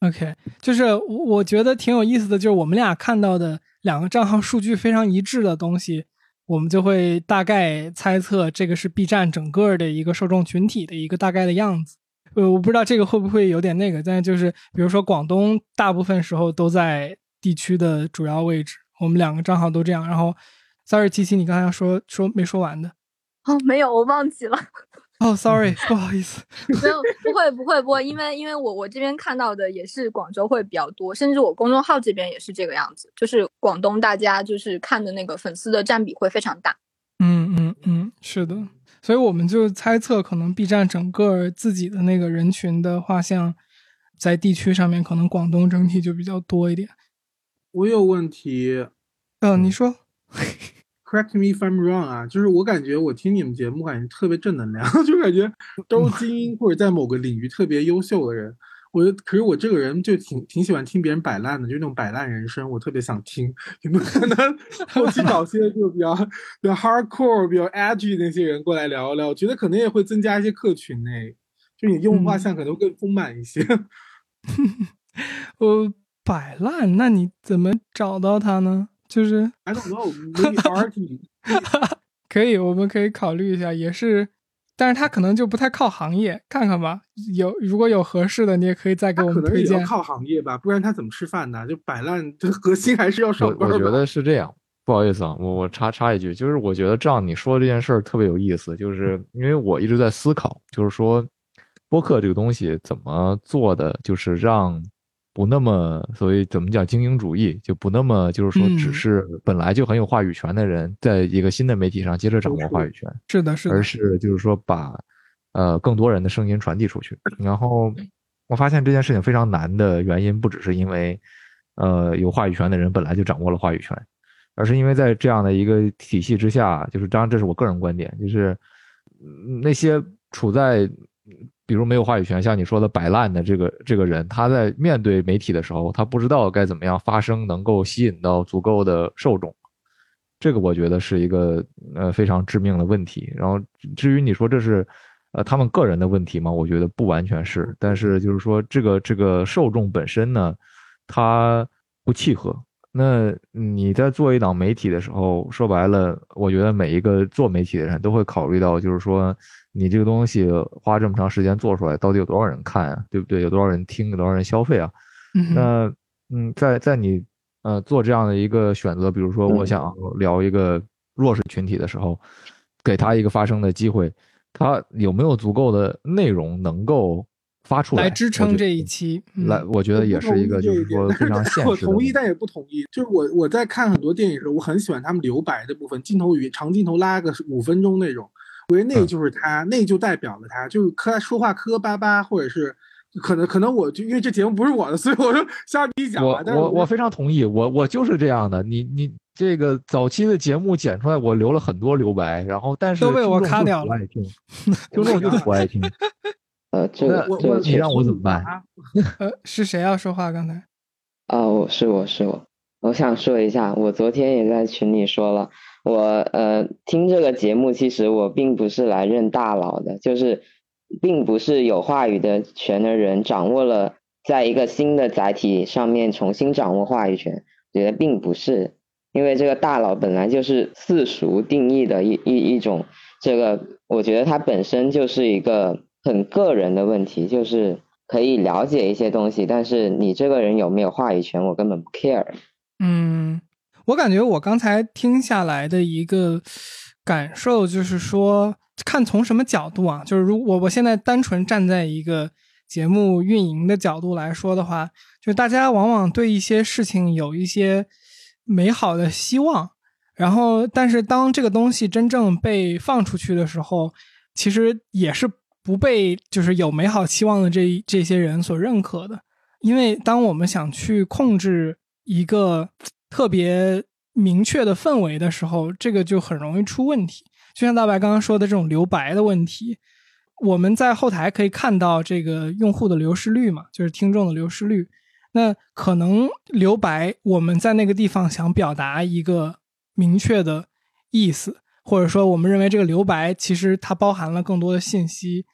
OK，就是我我觉得挺有意思的，就是我们俩看到的两个账号数据非常一致的东西，我们就会大概猜测这个是 B 站整个的一个受众群体的一个大概的样子。呃，我不知道这个会不会有点那个，但就是比如说广东大部分时候都在地区的主要位置，我们两个账号都这样。然后，sorry，七七，你刚才说说没说完的？哦，没有，我忘记了。哦，sorry，不好意思。没有，不会，不会，不会，因为因为我我这边看到的也是广州会比较多，甚至我公众号这边也是这个样子，就是广东大家就是看的那个粉丝的占比会非常大。嗯嗯嗯，是的。所以我们就猜测，可能 B 站整个自己的那个人群的画像，在地区上面，可能广东整体就比较多一点。我有问题，嗯，你说，Correct me if I'm wrong 啊，就是我感觉我听你们节目，感觉特别正能量，就感觉都是精英或者在某个领域特别优秀的人。我可是我这个人就挺挺喜欢听别人摆烂的，就那种摆烂人生，我特别想听。有没有可能 后期找些就比较比较 hardcore、比较 edgy 那些人过来聊一聊？我觉得可能也会增加一些客群呢，就你用户画像可能会更丰满一些。我摆烂，那你怎么找到他呢？就是 I don't know, maybe arty。可以，我们可以考虑一下，也是。但是他可能就不太靠行业，看看吧。有如果有合适的，你也可以再给我们推荐。靠行业吧，不然他怎么吃饭呢？就摆烂，这核心还是要上班。我我觉得是这样，不好意思啊，我我插插一句，就是我觉得这样你说这件事儿特别有意思，就是因为我一直在思考，就是说播客这个东西怎么做的，就是让。不那么，所以怎么讲精英主义，就不那么就是说，只是本来就很有话语权的人，在一个新的媒体上接着掌握话语权，是的，是的，而是就是说把，呃，更多人的声音传递出去。然后我发现这件事情非常难的原因，不只是因为，呃，有话语权的人本来就掌握了话语权，而是因为在这样的一个体系之下，就是当然这是我个人观点，就是那些处在。比如没有话语权，像你说的摆烂的这个这个人，他在面对媒体的时候，他不知道该怎么样发声，能够吸引到足够的受众，这个我觉得是一个呃非常致命的问题。然后至于你说这是呃他们个人的问题吗？我觉得不完全是，但是就是说这个这个受众本身呢，他不契合。那你在做一档媒体的时候，说白了，我觉得每一个做媒体的人都会考虑到，就是说。你这个东西花这么长时间做出来，到底有多少人看啊？对不对？有多少人听？有多少人消费啊？那嗯，在在你呃做这样的一个选择，比如说我想聊一个弱势群体的时候，给他一个发声的机会，他有没有足够的内容能够发出来来支撑这一期？来，我觉得也是一个就是说非常 现实。我同意，但也不同意。就是我我在看很多电影的时候，我很喜欢他们留白的部分，镜头语长镜头拉个五分钟那种。我觉得那就是他，那就代表了他，就是磕说话磕磕巴巴，或者是可能可能我就因为这节目不是我的，所以我就瞎逼讲。我我我非常同意，我我就是这样的。你你这个早期的节目剪出来，我留了很多留白，然后但是都被我卡掉了。听众就是不爱听。呃，这个这个你让我怎么办？呃，是谁要说话？刚才啊，我是我是我，我想说一下，我昨天也在群里说了。我呃听这个节目，其实我并不是来认大佬的，就是并不是有话语的权的人掌握了，在一个新的载体上面重新掌握话语权，觉得并不是，因为这个大佬本来就是世俗定义的一一一种，这个我觉得它本身就是一个很个人的问题，就是可以了解一些东西，但是你这个人有没有话语权，我根本不 care。嗯。我感觉我刚才听下来的一个感受就是说，看从什么角度啊？就是如我我现在单纯站在一个节目运营的角度来说的话，就大家往往对一些事情有一些美好的希望，然后但是当这个东西真正被放出去的时候，其实也是不被就是有美好期望的这这些人所认可的，因为当我们想去控制一个。特别明确的氛围的时候，这个就很容易出问题。就像大白刚刚说的这种留白的问题，我们在后台可以看到这个用户的流失率嘛，就是听众的流失率。那可能留白，我们在那个地方想表达一个明确的意思，或者说我们认为这个留白其实它包含了更多的信息，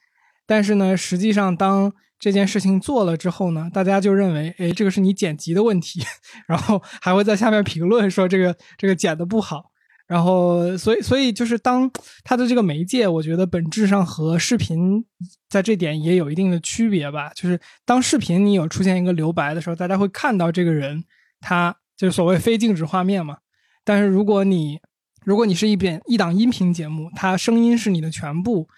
但是呢，实际上当这件事情做了之后呢，大家就认为，哎，这个是你剪辑的问题，然后还会在下面评论说这个这个剪的不好，然后所以所以就是当它的这个媒介，我觉得本质上和视频在这点也有一定的区别吧。就是当视频你有出现一个留白的时候，大家会看到这个人，他就是所谓非静止画面嘛。但是如果你如果你是一边一档音频节目，它声音是你的全部。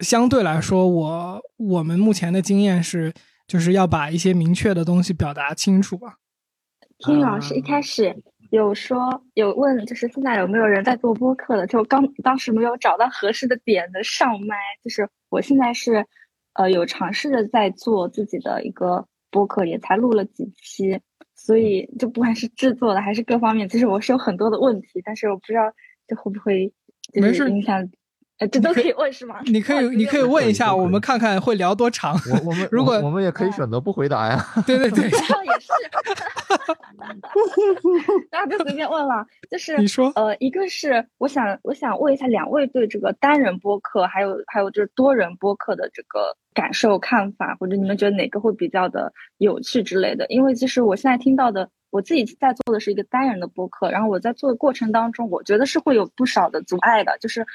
相对来说，我我们目前的经验是，就是要把一些明确的东西表达清楚吧。听老师一开始有说有问，就是现在有没有人在做播客的？就刚当时没有找到合适的点的上麦。就是我现在是，呃，有尝试着在做自己的一个播客，也才录了几期，所以就不管是制作的还是各方面，其实我是有很多的问题，但是我不知道这会不会就是影响。呃，这都可以问是吗？你可以，你可以问一下，我们看看会聊多长。我我们 如果我们也可以选择不回答呀。对对对，这样也是。大家就随便问了，就是你说，呃，一个是我想我想问一下两位对这个单人播客，还有还有就是多人播客的这个感受看法，或者你们觉得哪个会比较的有趣之类的？因为其实我现在听到的，我自己在做的是一个单人的播客，然后我在做的过程当中，我觉得是会有不少的阻碍的，就是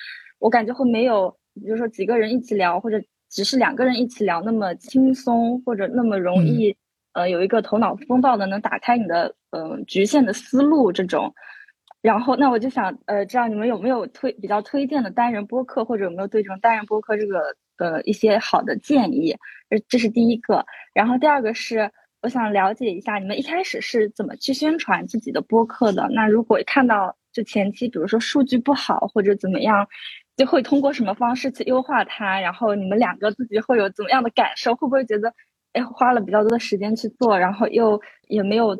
我感觉会没有，比如说几个人一起聊，或者只是两个人一起聊那么轻松，或者那么容易。呃，有一个头脑风暴的，能打开你的嗯局限的思路这种，然后那我就想呃，知道你们有没有推比较推荐的单人播客，或者有没有对这种单人播客这个呃一些好的建议？这这是第一个。然后第二个是我想了解一下你们一开始是怎么去宣传自己的播客的？那如果看到就前期比如说数据不好或者怎么样，就会通过什么方式去优化它？然后你们两个自己会有怎么样的感受？会不会觉得？哎，花了比较多的时间去做，然后又也没有，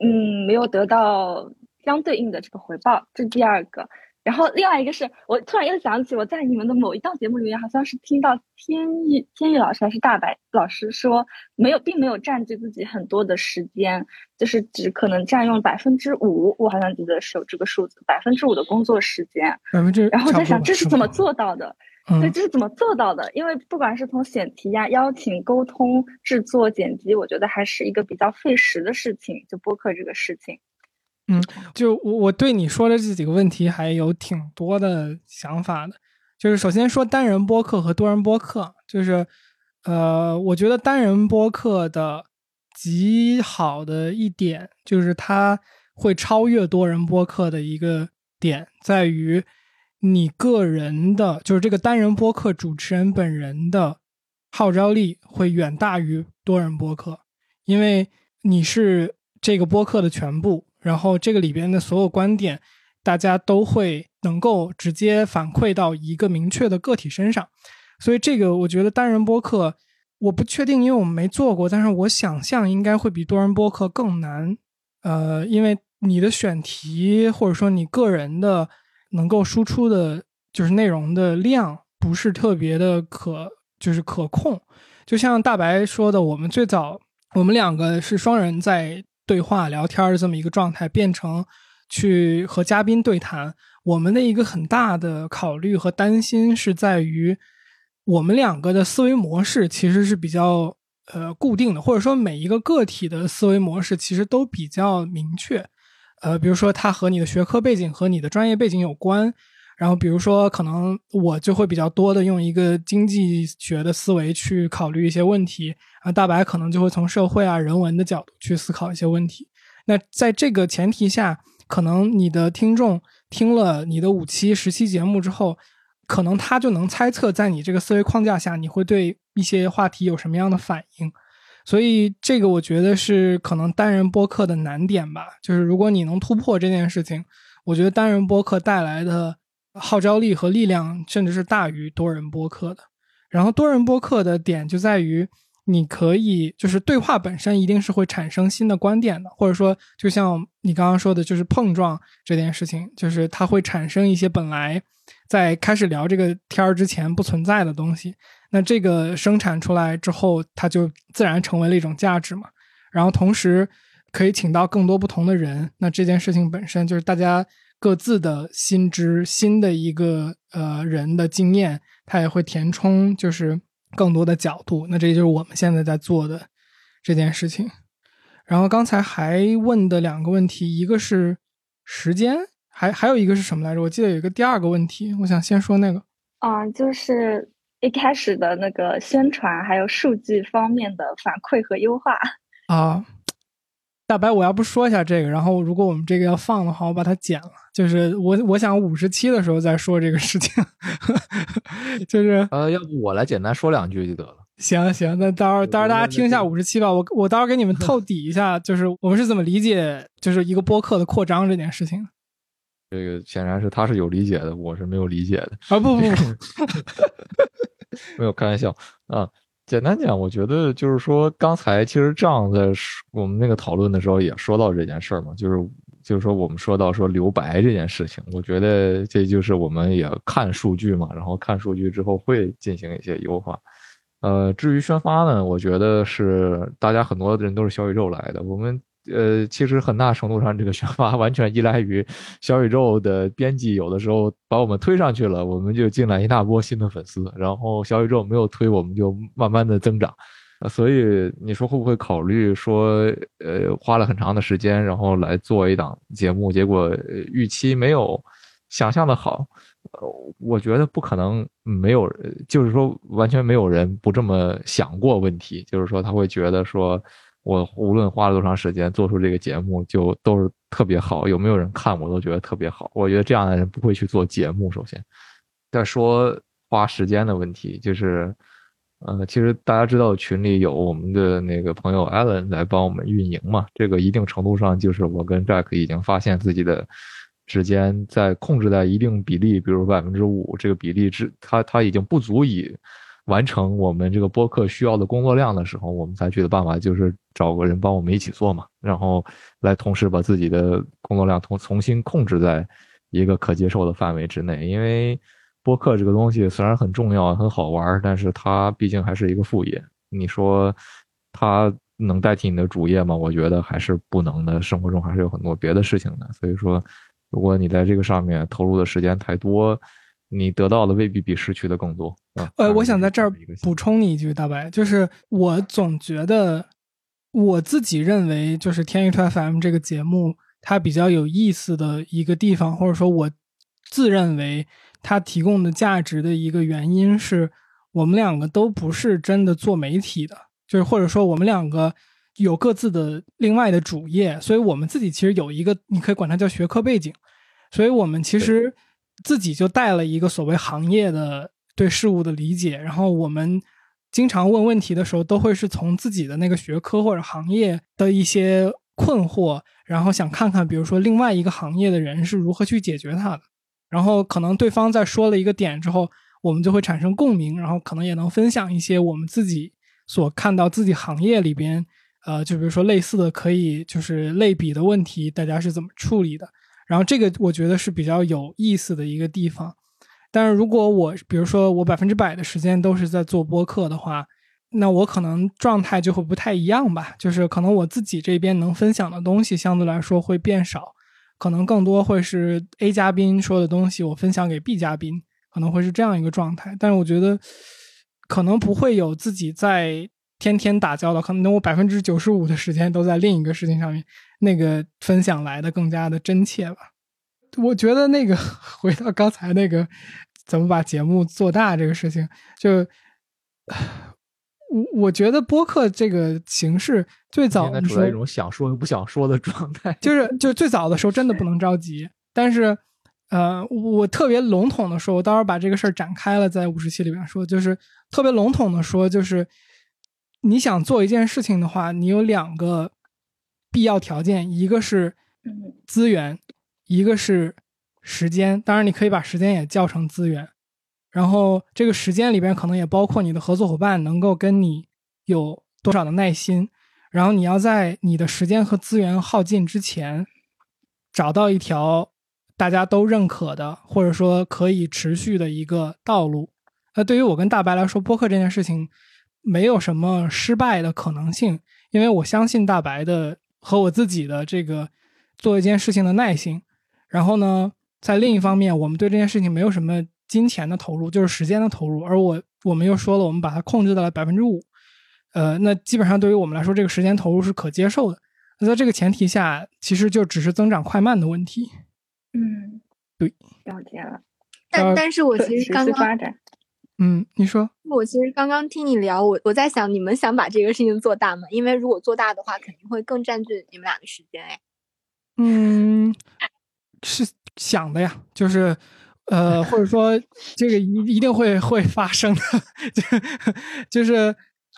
嗯，没有得到相对应的这个回报，这是第二个。然后另外一个是我突然又想起，我在你们的某一档节目里面，好像是听到天意天意老师还是大白老师说，没有，并没有占据自己很多的时间，就是只可能占用百分之五，我好像记得是有这个数字，百分之五的工作时间。百分之，然后在想这是怎么做到的？对，这是怎么做到的？因为不管是从选题呀、邀请、沟通、制作、剪辑，我觉得还是一个比较费时的事情。就播客这个事情，嗯，就我我对你说的这几个问题还有挺多的想法的。就是首先说单人播客和多人播客，就是呃，我觉得单人播客的极好的一点，就是它会超越多人播客的一个点在于。你个人的，就是这个单人播客主持人本人的号召力会远大于多人播客，因为你是这个播客的全部，然后这个里边的所有观点，大家都会能够直接反馈到一个明确的个体身上，所以这个我觉得单人播客我不确定，因为我们没做过，但是我想象应该会比多人播客更难，呃，因为你的选题或者说你个人的。能够输出的，就是内容的量不是特别的可，就是可控。就像大白说的，我们最早我们两个是双人在对话聊天的这么一个状态，变成去和嘉宾对谈。我们的一个很大的考虑和担心是在于，我们两个的思维模式其实是比较呃固定的，或者说每一个个体的思维模式其实都比较明确。呃，比如说它和你的学科背景和你的专业背景有关，然后比如说可能我就会比较多的用一个经济学的思维去考虑一些问题，啊，大白可能就会从社会啊人文的角度去思考一些问题。那在这个前提下，可能你的听众听了你的五期、十期节目之后，可能他就能猜测在你这个思维框架下，你会对一些话题有什么样的反应。所以这个我觉得是可能单人播客的难点吧，就是如果你能突破这件事情，我觉得单人播客带来的号召力和力量，甚至是大于多人播客的。然后多人播客的点就在于，你可以就是对话本身一定是会产生新的观点的，或者说就像你刚刚说的，就是碰撞这件事情，就是它会产生一些本来在开始聊这个天儿之前不存在的东西。那这个生产出来之后，它就自然成为了一种价值嘛。然后同时可以请到更多不同的人，那这件事情本身就是大家各自的新知、新的一个呃人的经验，它也会填充就是更多的角度。那这就是我们现在在做的这件事情。然后刚才还问的两个问题，一个是时间，还还有一个是什么来着？我记得有一个第二个问题，我想先说那个啊，就是。一开始的那个宣传，还有数据方面的反馈和优化啊，大白，我要不说一下这个，然后如果我们这个要放的话，我把它剪了。就是我我想五十七的时候再说这个事情，就是呃，要不我来简单说两句就得了。行行，那到时候到时候大家听一下五十七吧。我我到时候给你们透底一下，就是我们是怎么理解就是一个播客的扩张这件事情。这个显然是他是有理解的，我是没有理解的啊！不不不，没有开玩笑啊！简单讲，我觉得就是说，刚才其实这样在我们那个讨论的时候也说到这件事儿嘛，就是就是说我们说到说留白这件事情，我觉得这就是我们也看数据嘛，然后看数据之后会进行一些优化。呃，至于宣发呢，我觉得是大家很多人都是小宇宙来的，我们。呃，其实很大程度上，这个宣发完全依赖于小宇宙的编辑，有的时候把我们推上去了，我们就进来一大波新的粉丝，然后小宇宙没有推，我们就慢慢的增长。所以你说会不会考虑说，呃，花了很长的时间，然后来做一档节目，结果预期没有想象的好？呃，我觉得不可能，没有，就是说完全没有人不这么想过问题，就是说他会觉得说。我无论花了多长时间做出这个节目，就都是特别好。有没有人看，我都觉得特别好。我觉得这样的人不会去做节目。首先，再说花时间的问题，就是，呃，其实大家知道群里有我们的那个朋友 Allen 来帮我们运营嘛。这个一定程度上就是我跟 Jack 已经发现自己的时间在控制在一定比例，比如百分之五这个比例之，他他已经不足以。完成我们这个播客需要的工作量的时候，我们采取的办法就是找个人帮我们一起做嘛，然后来同时把自己的工作量重重新控制在一个可接受的范围之内。因为播客这个东西虽然很重要、很好玩，但是它毕竟还是一个副业。你说它能代替你的主业吗？我觉得还是不能的。生活中还是有很多别的事情的。所以说，如果你在这个上面投入的时间太多，你得到的未必比失去的更多。呃，我想在这儿补充你一句，大白，就是我总觉得我自己认为，就是天娱兔 FM 这个节目它比较有意思的一个地方，或者说我自认为它提供的价值的一个原因是，我们两个都不是真的做媒体的，就是或者说我们两个有各自的另外的主业，所以我们自己其实有一个你可以管它叫学科背景，所以我们其实。自己就带了一个所谓行业的对事物的理解，然后我们经常问问题的时候，都会是从自己的那个学科或者行业的一些困惑，然后想看看，比如说另外一个行业的人是如何去解决它的，然后可能对方在说了一个点之后，我们就会产生共鸣，然后可能也能分享一些我们自己所看到自己行业里边，呃，就比如说类似的可以就是类比的问题，大家是怎么处理的。然后这个我觉得是比较有意思的一个地方，但是如果我比如说我百分之百的时间都是在做播客的话，那我可能状态就会不太一样吧。就是可能我自己这边能分享的东西相对来说会变少，可能更多会是 A 嘉宾说的东西我分享给 B 嘉宾，可能会是这样一个状态。但是我觉得可能不会有自己在天天打交道，可能我百分之九十五的时间都在另一个事情上面。那个分享来的更加的真切吧，我觉得那个 回到刚才那个怎么把节目做大这个事情，就我我觉得播客这个形式最早的处在一种想说又不想说的状态，就是就最早的时候真的不能着急，但是呃，我特别笼统的说，我到时候把这个事儿展开了在五十期里边说，就是特别笼统的说，就是你想做一件事情的话，你有两个。必要条件，一个是资源，一个是时间。当然，你可以把时间也叫成资源。然后，这个时间里边可能也包括你的合作伙伴能够跟你有多少的耐心。然后，你要在你的时间和资源耗尽之前，找到一条大家都认可的，或者说可以持续的一个道路。那对于我跟大白来说，播客这件事情没有什么失败的可能性，因为我相信大白的。和我自己的这个做一件事情的耐心，然后呢，在另一方面，我们对这件事情没有什么金钱的投入，就是时间的投入。而我我们又说了，我们把它控制在了百分之五，呃，那基本上对于我们来说，这个时间投入是可接受的。那在这个前提下，其实就只是增长快慢的问题。嗯，对，了解了。但但是我其实刚刚。嗯，你说，我其实刚刚听你聊，我我在想，你们想把这个事情做大吗？因为如果做大的话，肯定会更占据你们俩的时间哎。嗯，是想的呀，就是，呃，或者说这个一一定会会发生的，就是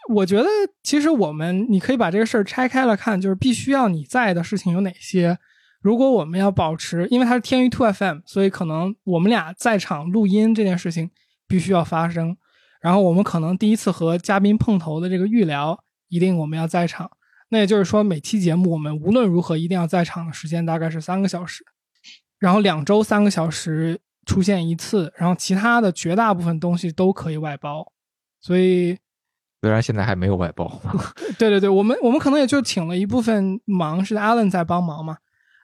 我觉得其实我们你可以把这个事儿拆开了看，就是必须要你在的事情有哪些。如果我们要保持，因为它是天娱 Two FM，所以可能我们俩在场录音这件事情。必须要发生，然后我们可能第一次和嘉宾碰头的这个预聊，一定我们要在场那也就是说，每期节目我们无论如何一定要在场的时间大概是三个小时，然后两周三个小时出现一次，然后其他的绝大部分东西都可以外包。所以，虽然现在还没有外包，对对对，我们我们可能也就请了一部分忙，是 Allen 在帮忙嘛。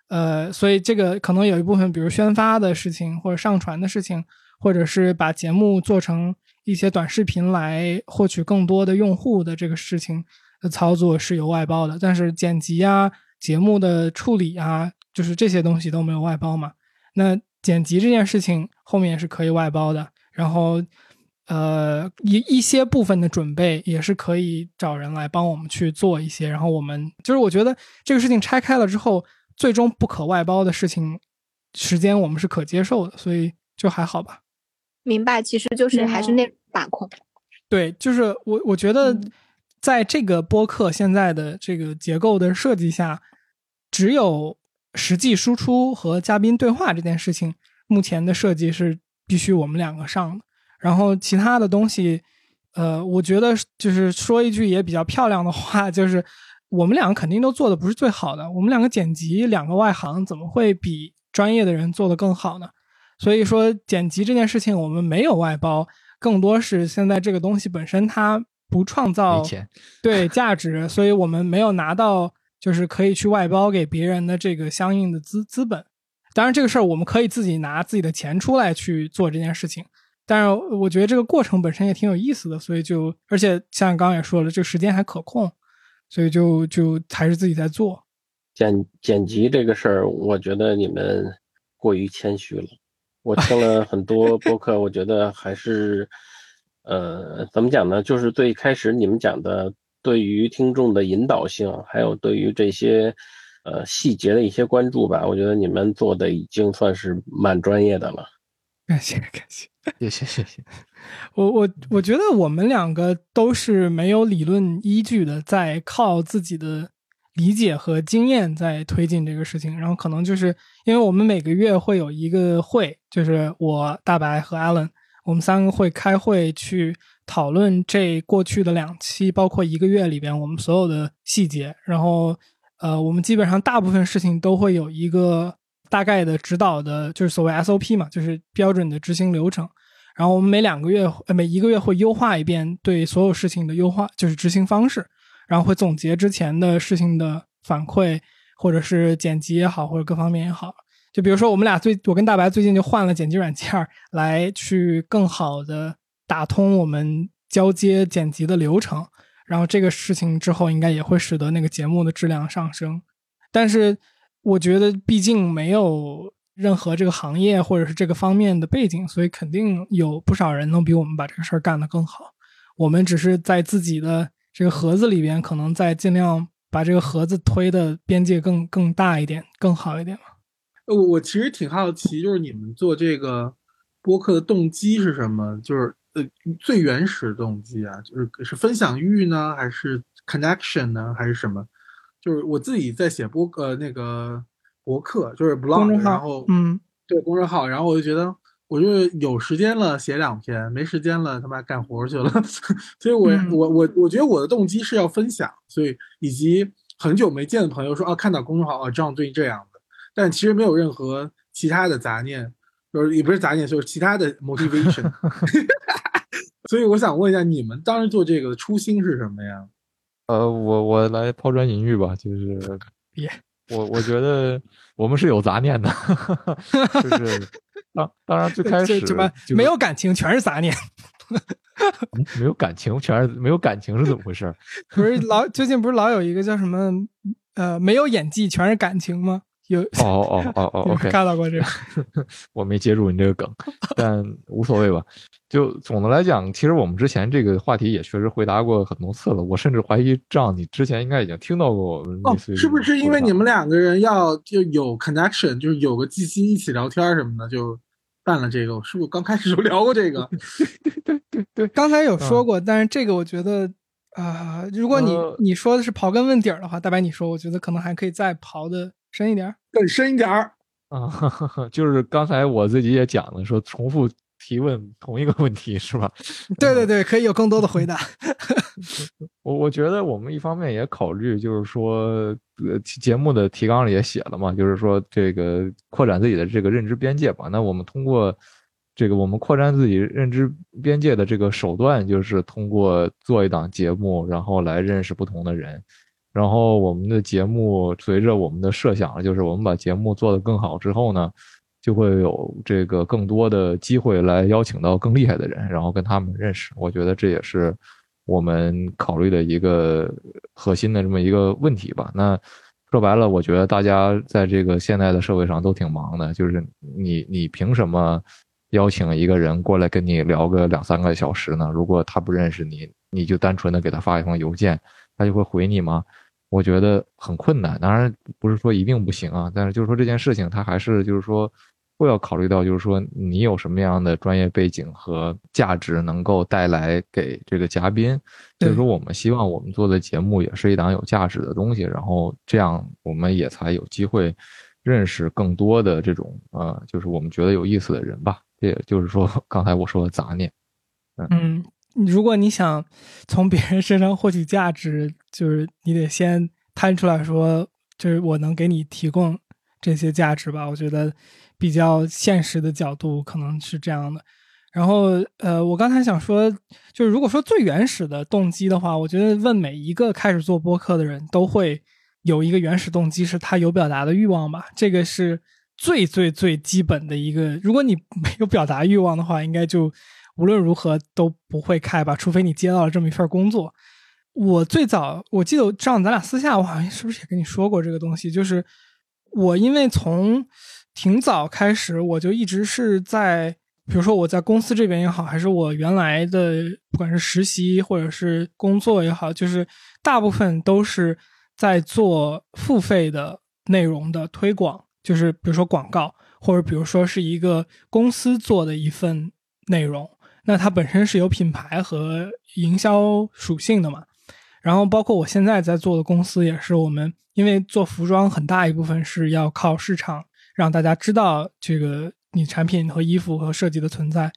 呃，所以这个可能有一部分，比如宣发的事情，或者上传的事情，或者是把节目做成一些短视频来获取更多的用户的这个事情的操作是有外包的。但是剪辑啊、节目的处理啊，就是这些东西都没有外包嘛。那剪辑这件事情后面是可以外包的，然后。呃，一一些部分的准备也是可以找人来帮我们去做一些，然后我们就是我觉得这个事情拆开了之后，最终不可外包的事情，时间我们是可接受的，所以就还好吧。明白，其实就是还是那把控。对，就是我我觉得在这个播客现在的这个结构的设计下，只有实际输出和嘉宾对话这件事情，目前的设计是必须我们两个上的。然后其他的东西，呃，我觉得就是说一句也比较漂亮的话，就是我们两个肯定都做的不是最好的。我们两个剪辑两个外行，怎么会比专业的人做的更好呢？所以说剪辑这件事情我们没有外包，更多是现在这个东西本身它不创造 对价值，所以我们没有拿到就是可以去外包给别人的这个相应的资资本。当然这个事儿我们可以自己拿自己的钱出来去做这件事情。但是我觉得这个过程本身也挺有意思的，所以就而且像刚刚也说了，这个时间还可控，所以就就还是自己在做。剪剪辑这个事儿，我觉得你们过于谦虚了。我听了很多播客，我觉得还是，呃，怎么讲呢？就是最开始你们讲的对于听众的引导性，还有对于这些呃细节的一些关注吧，我觉得你们做的已经算是蛮专业的了。感谢感谢。谢谢谢谢，我我我觉得我们两个都是没有理论依据的，在靠自己的理解和经验在推进这个事情。然后可能就是因为我们每个月会有一个会，就是我大白和 Allen，我们三个会开会去讨论这过去的两期，包括一个月里边我们所有的细节。然后呃，我们基本上大部分事情都会有一个。大概的指导的就是所谓 SOP 嘛，就是标准的执行流程。然后我们每两个月呃、每一个月会优化一遍对所有事情的优化，就是执行方式。然后会总结之前的事情的反馈，或者是剪辑也好，或者各方面也好。就比如说我们俩最，我跟大白最近就换了剪辑软件，来去更好的打通我们交接剪辑的流程。然后这个事情之后应该也会使得那个节目的质量上升。但是。我觉得毕竟没有任何这个行业或者是这个方面的背景，所以肯定有不少人能比我们把这个事儿干得更好。我们只是在自己的这个盒子里边，可能在尽量把这个盒子推的边界更更大一点，更好一点嘛。我我其实挺好奇，就是你们做这个播客的动机是什么？就是呃最原始的动机啊，就是是分享欲呢，还是 connection 呢，还是什么？就是我自己在写播呃那个博客，就是 blog，然后嗯，对公众号，然后我就觉得，我就有时间了写两篇，没时间了他妈干活去了，所以我我我我觉得我的动机是要分享，所以以及很久没见的朋友说啊看到公众号啊这样最近这样的，但其实没有任何其他的杂念，就是也不是杂念，就是其他的 motivation，所以我想问一下你们当时做这个初心是什么呀？呃，我我来抛砖引玉吧，就是别，我我觉得我们是有杂念的，就是 当当然最开始什么没有感情，全是杂念，没有感情，全是没有感情是怎么回事？不是老最近不是老有一个叫什么呃没有演技，全是感情吗？有哦哦哦哦，OK，看到过这个，我没接住你这个梗，但无所谓吧。就总的来讲，其实我们之前这个话题也确实回答过很多次了。我甚至怀疑，这样你之前应该已经听到过我们。哦，是不是因为你们两个人要就有 connection，就是有个机器一起聊天什么的，就办了这个？是不是刚开始就聊过这个？对对对对，刚才有说过，但是这个我觉得啊，如果你你说的是刨根问底儿的话，大白你说，我觉得可能还可以再刨的。深一点，更深一点儿啊！就是刚才我自己也讲了，说重复提问同一个问题是吧？对对对，可以有更多的回答。我我觉得我们一方面也考虑，就是说，呃，节目的提纲里也写了嘛，就是说这个扩展自己的这个认知边界吧。那我们通过这个，我们扩展自己认知边界的这个手段，就是通过做一档节目，然后来认识不同的人。然后我们的节目随着我们的设想，就是我们把节目做得更好之后呢。就会有这个更多的机会来邀请到更厉害的人，然后跟他们认识。我觉得这也是我们考虑的一个核心的这么一个问题吧。那说白了，我觉得大家在这个现在的社会上都挺忙的，就是你你凭什么邀请一个人过来跟你聊个两三个小时呢？如果他不认识你，你就单纯的给他发一封邮件，他就会回你吗？我觉得很困难。当然不是说一定不行啊，但是就是说这件事情，它还是就是说。会要考虑到，就是说你有什么样的专业背景和价值能够带来给这个嘉宾，就是说我们希望我们做的节目也是一档有价值的东西，然后这样我们也才有机会认识更多的这种呃，就是我们觉得有意思的人吧。这也就是说刚才我说的杂念。嗯，如果你想从别人身上获取价值，就是你得先摊出来说，就是我能给你提供这些价值吧。我觉得。比较现实的角度可能是这样的，然后呃，我刚才想说，就是如果说最原始的动机的话，我觉得问每一个开始做播客的人都会有一个原始动机，是他有表达的欲望吧，这个是最最最基本的一个。如果你没有表达欲望的话，应该就无论如何都不会开吧，除非你接到了这么一份工作。我最早我记得上咱俩私下，我好像是不是也跟你说过这个东西，就是我因为从。挺早开始，我就一直是在，比如说我在公司这边也好，还是我原来的不管是实习或者是工作也好，就是大部分都是在做付费的内容的推广，就是比如说广告，或者比如说是一个公司做的一份内容，那它本身是有品牌和营销属性的嘛。然后包括我现在在做的公司也是，我们因为做服装很大一部分是要靠市场。让大家知道这个你产品和衣服和设计的存在，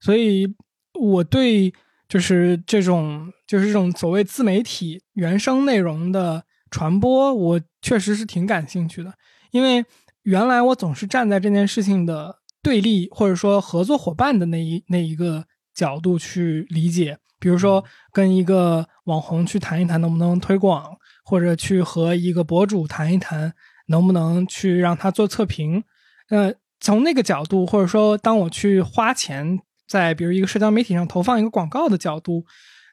所以我对就是这种就是这种所谓自媒体原生内容的传播，我确实是挺感兴趣的。因为原来我总是站在这件事情的对立或者说合作伙伴的那一那一个角度去理解，比如说跟一个网红去谈一谈能不能推广，或者去和一个博主谈一谈。能不能去让他做测评？呃，从那个角度，或者说当我去花钱在比如一个社交媒体上投放一个广告的角度，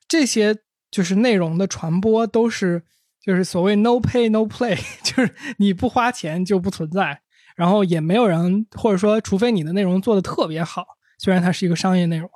这些就是内容的传播都是就是所谓 no pay no play，就是你不花钱就不存在，然后也没有人或者说除非你的内容做的特别好，虽然它是一个商业内容，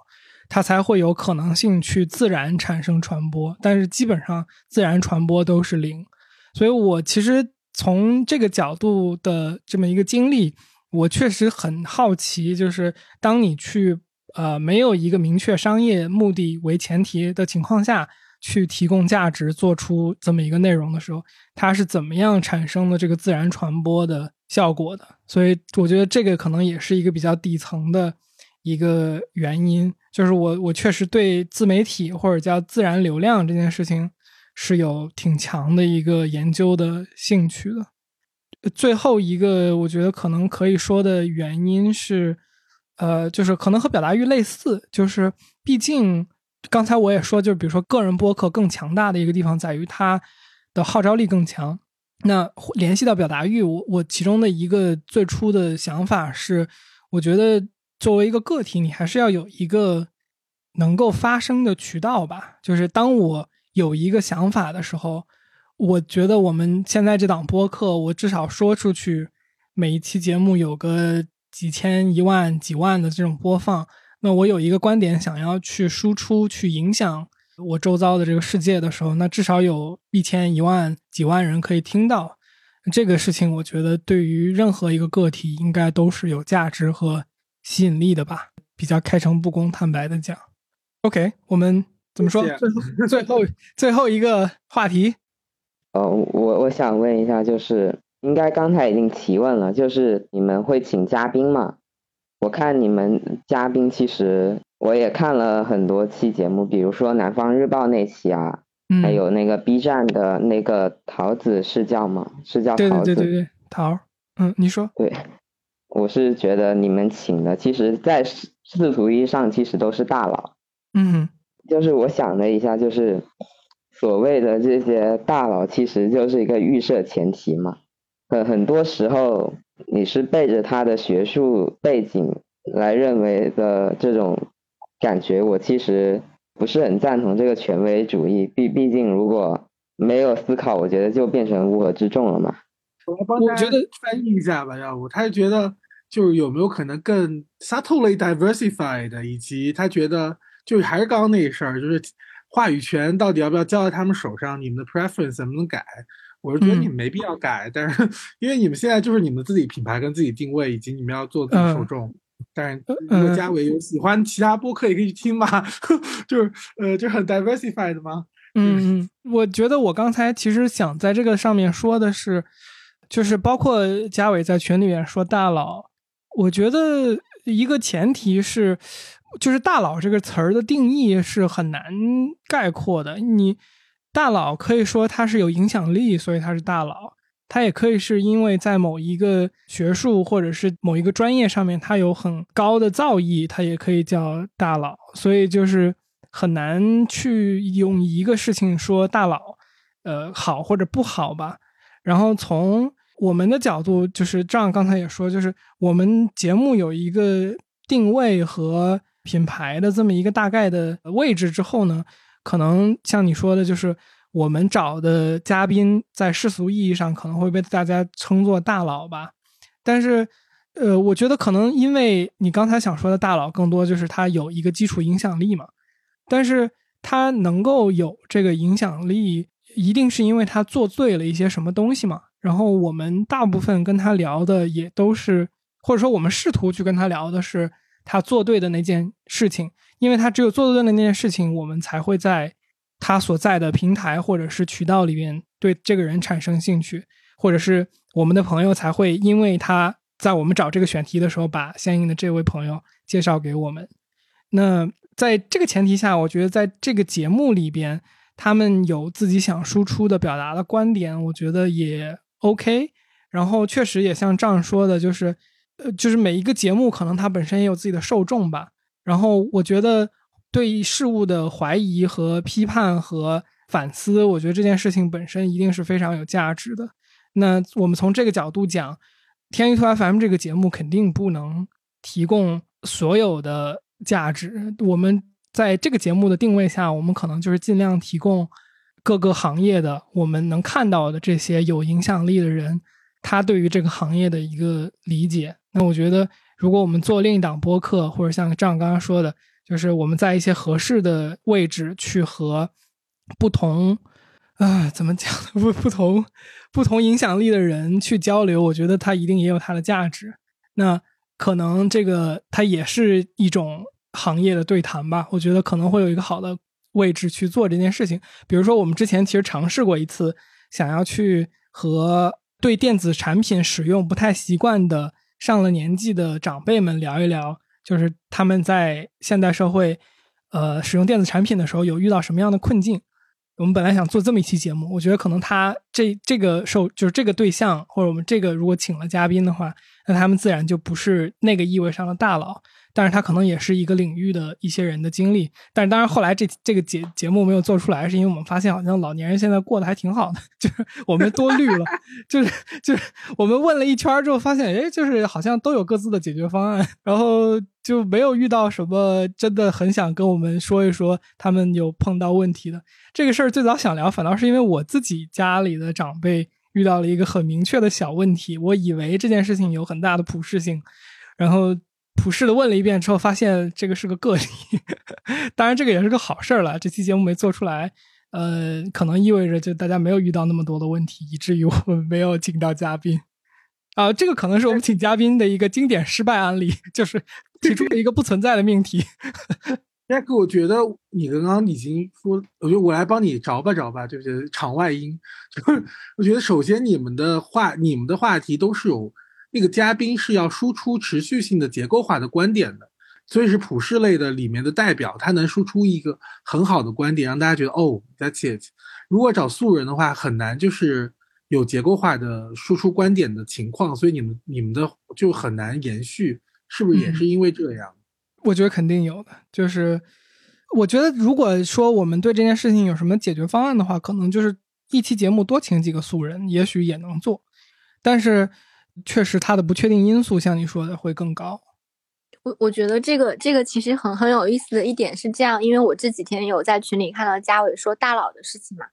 它才会有可能性去自然产生传播，但是基本上自然传播都是零，所以我其实。从这个角度的这么一个经历，我确实很好奇，就是当你去呃没有一个明确商业目的为前提的情况下去提供价值，做出这么一个内容的时候，它是怎么样产生的这个自然传播的效果的？所以我觉得这个可能也是一个比较底层的一个原因，就是我我确实对自媒体或者叫自然流量这件事情。是有挺强的一个研究的兴趣的。最后一个，我觉得可能可以说的原因是，呃，就是可能和表达欲类似，就是毕竟刚才我也说，就是比如说个人播客更强大的一个地方在于它的号召力更强。那联系到表达欲，我我其中的一个最初的想法是，我觉得作为一个个体，你还是要有一个能够发声的渠道吧。就是当我。有一个想法的时候，我觉得我们现在这档播客，我至少说出去，每一期节目有个几千、一万、几万的这种播放。那我有一个观点想要去输出、去影响我周遭的这个世界的时候，那至少有一千、一万、几万人可以听到。这个事情，我觉得对于任何一个个体，应该都是有价值和吸引力的吧。比较开诚布公、坦白的讲，OK，我们。怎么说？最后最后最后一个话题。哦，我我想问一下，就是应该刚才已经提问了，就是你们会请嘉宾吗？我看你们嘉宾，其实我也看了很多期节目，比如说南方日报那期啊，嗯，还有那个 B 站的那个桃子是叫吗？是叫桃子？对对对对，桃儿，嗯，你说，对，我是觉得你们请的，其实在世世俗意义上其实都是大佬。嗯，就是我想了一下，就是所谓的这些大佬，其实就是一个预设前提嘛。很很多时候，你是背着他的学术背景来认为的这种感觉，我其实不是很赞同这个权威主义。毕毕竟，如果没有思考，我觉得就变成乌合之众了嘛。我来帮大家我觉得翻译一下吧，要不他是觉得就是有没有可能更 subtly diversified，以及他觉得就是还是刚刚那事儿，就是话语权到底要不要交在他们手上，你们的 preference 能不能改？我是觉得嗯你们没必要改，但是因为你们现在就是你们自己品牌跟自己定位，以及你们要做自己受众。但是如果嗯嘉伟有喜欢其他播客，也可以去听嘛，就是呃，就很 diversified 嘛。嗯嗯，我觉得我刚才其实想在这个上面说的是，就是包括嘉伟在群里面说大佬，我觉得一个前提是，就是大佬这个词儿的定义是很难概括的。你大佬可以说他是有影响力，所以他是大佬；他也可以是因为在某一个学术或者是某一个专业上面他有很高的造诣，他也可以叫大佬。所以就是。很难去用一个事情说大佬，呃，好或者不好吧。然后从我们的角度，就是这样，刚才也说，就是我们节目有一个定位和品牌的这么一个大概的位置之后呢，可能像你说的，就是我们找的嘉宾在世俗意义上可能会被大家称作大佬吧。但是，呃，我觉得可能因为你刚才想说的大佬，更多就是他有一个基础影响力嘛。但是他能够有这个影响力，一定是因为他做对了一些什么东西嘛。然后我们大部分跟他聊的也都是，或者说我们试图去跟他聊的是他做对的那件事情，因为他只有做对的那件事情，我们才会在他所在的平台或者是渠道里面对这个人产生兴趣，或者是我们的朋友才会因为他在我们找这个选题的时候，把相应的这位朋友介绍给我们。那在这个前提下，我觉得在这个节目里边，他们有自己想输出的、表达的观点，我觉得也 OK。然后确实也像这样说的，就是呃，就是每一个节目可能它本身也有自己的受众吧。然后我觉得对事物的怀疑和批判和反思，我觉得这件事情本身一定是非常有价值的。那我们从这个角度讲，天娱兔 FM 这个节目肯定不能提供所有的。价值，我们在这个节目的定位下，我们可能就是尽量提供各个行业的我们能看到的这些有影响力的人，他对于这个行业的一个理解。那我觉得，如果我们做另一档播客，或者像张刚刚说的，就是我们在一些合适的位置去和不同啊怎么讲 不不同不同影响力的人去交流，我觉得它一定也有它的价值。那。可能这个它也是一种行业的对谈吧，我觉得可能会有一个好的位置去做这件事情。比如说，我们之前其实尝试过一次，想要去和对电子产品使用不太习惯的上了年纪的长辈们聊一聊，就是他们在现代社会，呃，使用电子产品的时候有遇到什么样的困境。我们本来想做这么一期节目，我觉得可能他这这个受就是这个对象，或者我们这个如果请了嘉宾的话。那他们自然就不是那个意味上的大佬，但是他可能也是一个领域的一些人的经历。但是当然后来这这个节节目没有做出来，是因为我们发现好像老年人现在过得还挺好的，就是我们多虑了，就是就是我们问了一圈之后发现，哎，就是好像都有各自的解决方案，然后就没有遇到什么真的很想跟我们说一说他们有碰到问题的这个事儿。最早想聊，反倒是因为我自己家里的长辈。遇到了一个很明确的小问题，我以为这件事情有很大的普适性，然后普适的问了一遍之后，发现这个是个个例。当然，这个也是个好事儿了。这期节目没做出来，呃，可能意味着就大家没有遇到那么多的问题，以至于我们没有请到嘉宾。啊，这个可能是我们请嘉宾的一个经典失败案例，就是提出了一个不存在的命题。亚 哥，我觉得你刚刚已经说，我觉得我来帮你找吧找吧，就是场外音。就是我觉得首先你们的话，你们的话题都是有那个嘉宾是要输出持续性的结构化的观点的，所以是普世类的里面的代表，他能输出一个很好的观点，让大家觉得哦，That's it。如果找素人的话，很难就是有结构化的输出观点的情况，所以你们你们的就很难延续，是不是也是因为这样？我觉得肯定有的，就是我觉得如果说我们对这件事情有什么解决方案的话，可能就是一期节目多请几个素人，也许也能做，但是确实它的不确定因素，像你说的会更高。我我觉得这个这个其实很很有意思的一点是这样，因为我这几天有在群里看到嘉伟说大佬的事情嘛，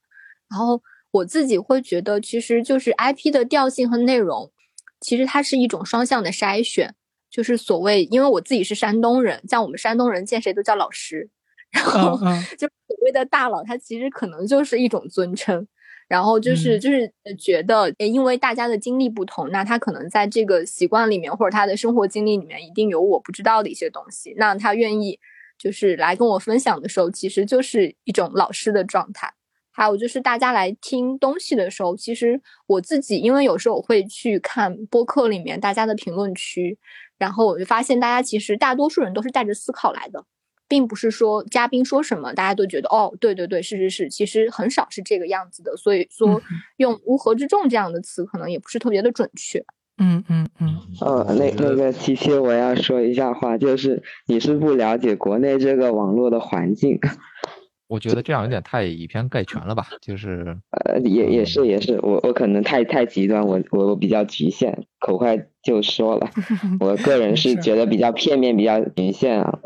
然后我自己会觉得，其实就是 IP 的调性和内容，其实它是一种双向的筛选。就是所谓，因为我自己是山东人，像我们山东人见谁都叫老师，然后 就所谓的大佬，他其实可能就是一种尊称，然后就是就是觉得，因为大家的经历不同，那他可能在这个习惯里面或者他的生活经历里面，一定有我不知道的一些东西，那他愿意就是来跟我分享的时候，其实就是一种老师的状态。还有就是大家来听东西的时候，其实我自己，因为有时候我会去看播客里面大家的评论区。然后我就发现，大家其实大多数人都是带着思考来的，并不是说嘉宾说什么，大家都觉得哦，对对对，是是是，其实很少是这个样子的。所以说，用“乌合之众”这样的词，可能也不是特别的准确。嗯嗯嗯。呃，那那个七七，我要说一下话，就是你是不了解国内这个网络的环境。我觉得这样有点太以偏概全了吧，就是呃，也也是也是，我我可能太太极端，我我比较局限，口快就说了，我个人是觉得比较片面，比较局限啊。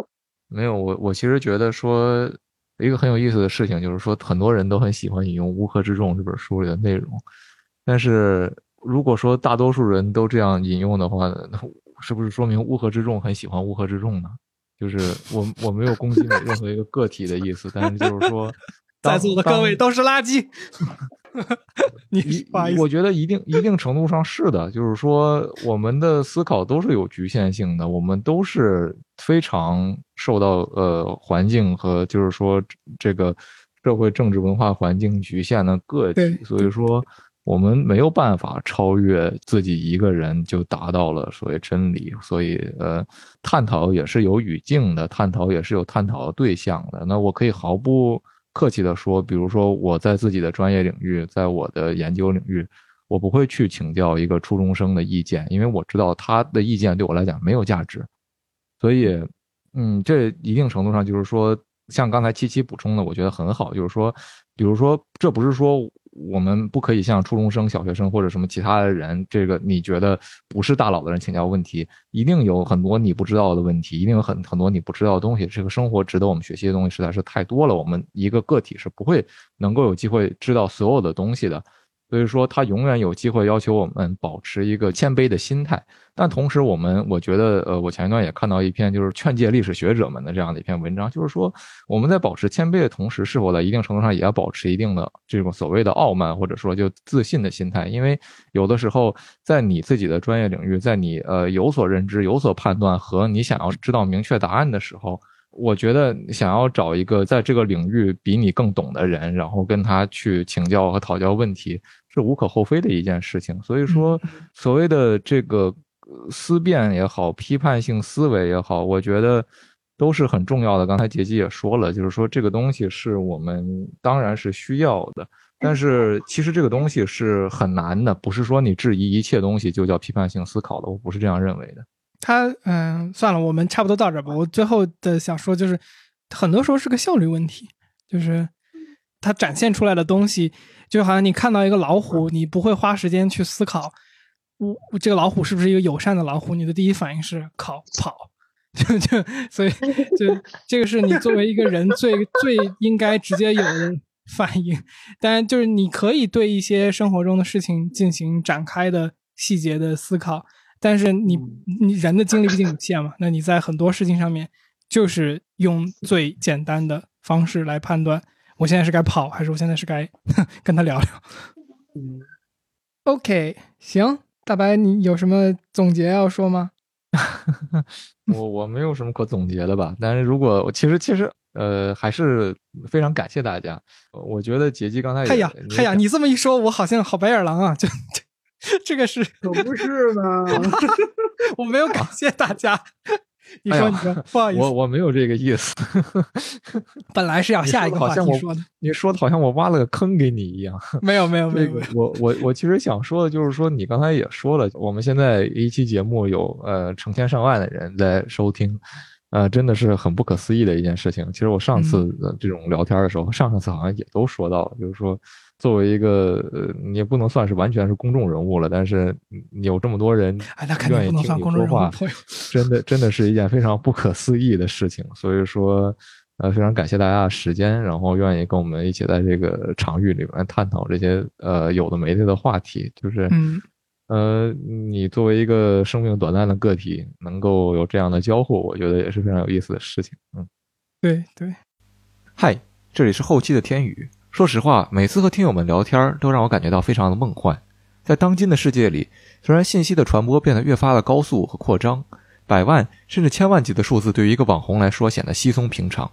没有，我我其实觉得说一个很有意思的事情，就是说很多人都很喜欢引用《乌合之众》这本书里的内容，但是如果说大多数人都这样引用的话，那是不是说明《乌合之众》很喜欢《乌合之众》呢？就是我我没有攻击你任何一个个体的意思，但是就是说，在座的各位都是垃圾。你我觉得一定一定程度上是的，就是说我们的思考都是有局限性的，我们都是非常受到呃环境和就是说这个社会政治文化环境局限的个体，所以说。我们没有办法超越自己一个人就达到了所谓真理，所以呃，探讨也是有语境的，探讨也是有探讨的对象的。那我可以毫不客气的说，比如说我在自己的专业领域，在我的研究领域，我不会去请教一个初中生的意见，因为我知道他的意见对我来讲没有价值。所以，嗯，这一定程度上就是说，像刚才七七补充的，我觉得很好，就是说，比如说，这不是说。我们不可以向初中生、小学生或者什么其他的人，这个你觉得不是大佬的人请教问题，一定有很多你不知道的问题，一定有很很多你不知道的东西。这个生活值得我们学习的东西实在是太多了，我们一个个体是不会能够有机会知道所有的东西的。所以说，他永远有机会要求我们保持一个谦卑的心态。但同时，我们我觉得，呃，我前一段也看到一篇就是劝诫历史学者们的这样的一篇文章，就是说，我们在保持谦卑的同时，是否在一定程度上也要保持一定的这种所谓的傲慢，或者说就自信的心态？因为有的时候，在你自己的专业领域，在你呃有所认知、有所判断和你想要知道明确答案的时候。我觉得想要找一个在这个领域比你更懂的人，然后跟他去请教和讨教问题，是无可厚非的一件事情。所以说，所谓的这个思辨也好，批判性思维也好，我觉得都是很重要的。刚才杰基也说了，就是说这个东西是我们当然是需要的，但是其实这个东西是很难的，不是说你质疑一切东西就叫批判性思考的，我不是这样认为的。他嗯，算了，我们差不多到这吧。我最后的想说就是，很多时候是个效率问题，就是它展现出来的东西，就好像你看到一个老虎，你不会花时间去思考，我这个老虎是不是一个友善的老虎？你的第一反应是跑跑，就就所以就这个是你作为一个人 最最应该直接有的反应。当然，就是你可以对一些生活中的事情进行展开的细节的思考。但是你你人的精力毕竟有限嘛，那你在很多事情上面就是用最简单的方式来判断，我现在是该跑还是我现在是该 跟他聊聊。嗯，OK，行，大白，你有什么总结要说吗？我我没有什么可总结的吧，但是如果我其实其实呃还是非常感谢大家，我觉得杰基刚才哎呀哎呀，你这么一说，我好像好白眼狼啊，就就。这个是可不是呢。我没有感谢大家。你说，你说，不好意思，我我没有这个意思。本来是要下一个话题说的，你说的好像我挖了个坑给你一样。没有，没有，没有。我我我其实想说的就是说，你刚才也说了，我们现在一期节目有呃成千上万的人在收听，呃，真的是很不可思议的一件事情。其实我上次这种聊天的时候，上上次好像也都说到了，就是说。作为一个呃，你也不能算是完全是公众人物了，但是你有这么多人愿意听你说话，真的真的是一件非常不可思议的事情。所以说，呃，非常感谢大家的时间，然后愿意跟我们一起在这个场域里面探讨这些呃有的没的的话题。就是，呃，你作为一个生命短暂的个体，能够有这样的交互，我觉得也是非常有意思的事情。嗯，对对。嗨，这里是后期的天宇。说实话，每次和听友们聊天，都让我感觉到非常的梦幻。在当今的世界里，虽然信息的传播变得越发的高速和扩张，百万甚至千万级的数字对于一个网红来说显得稀松平常，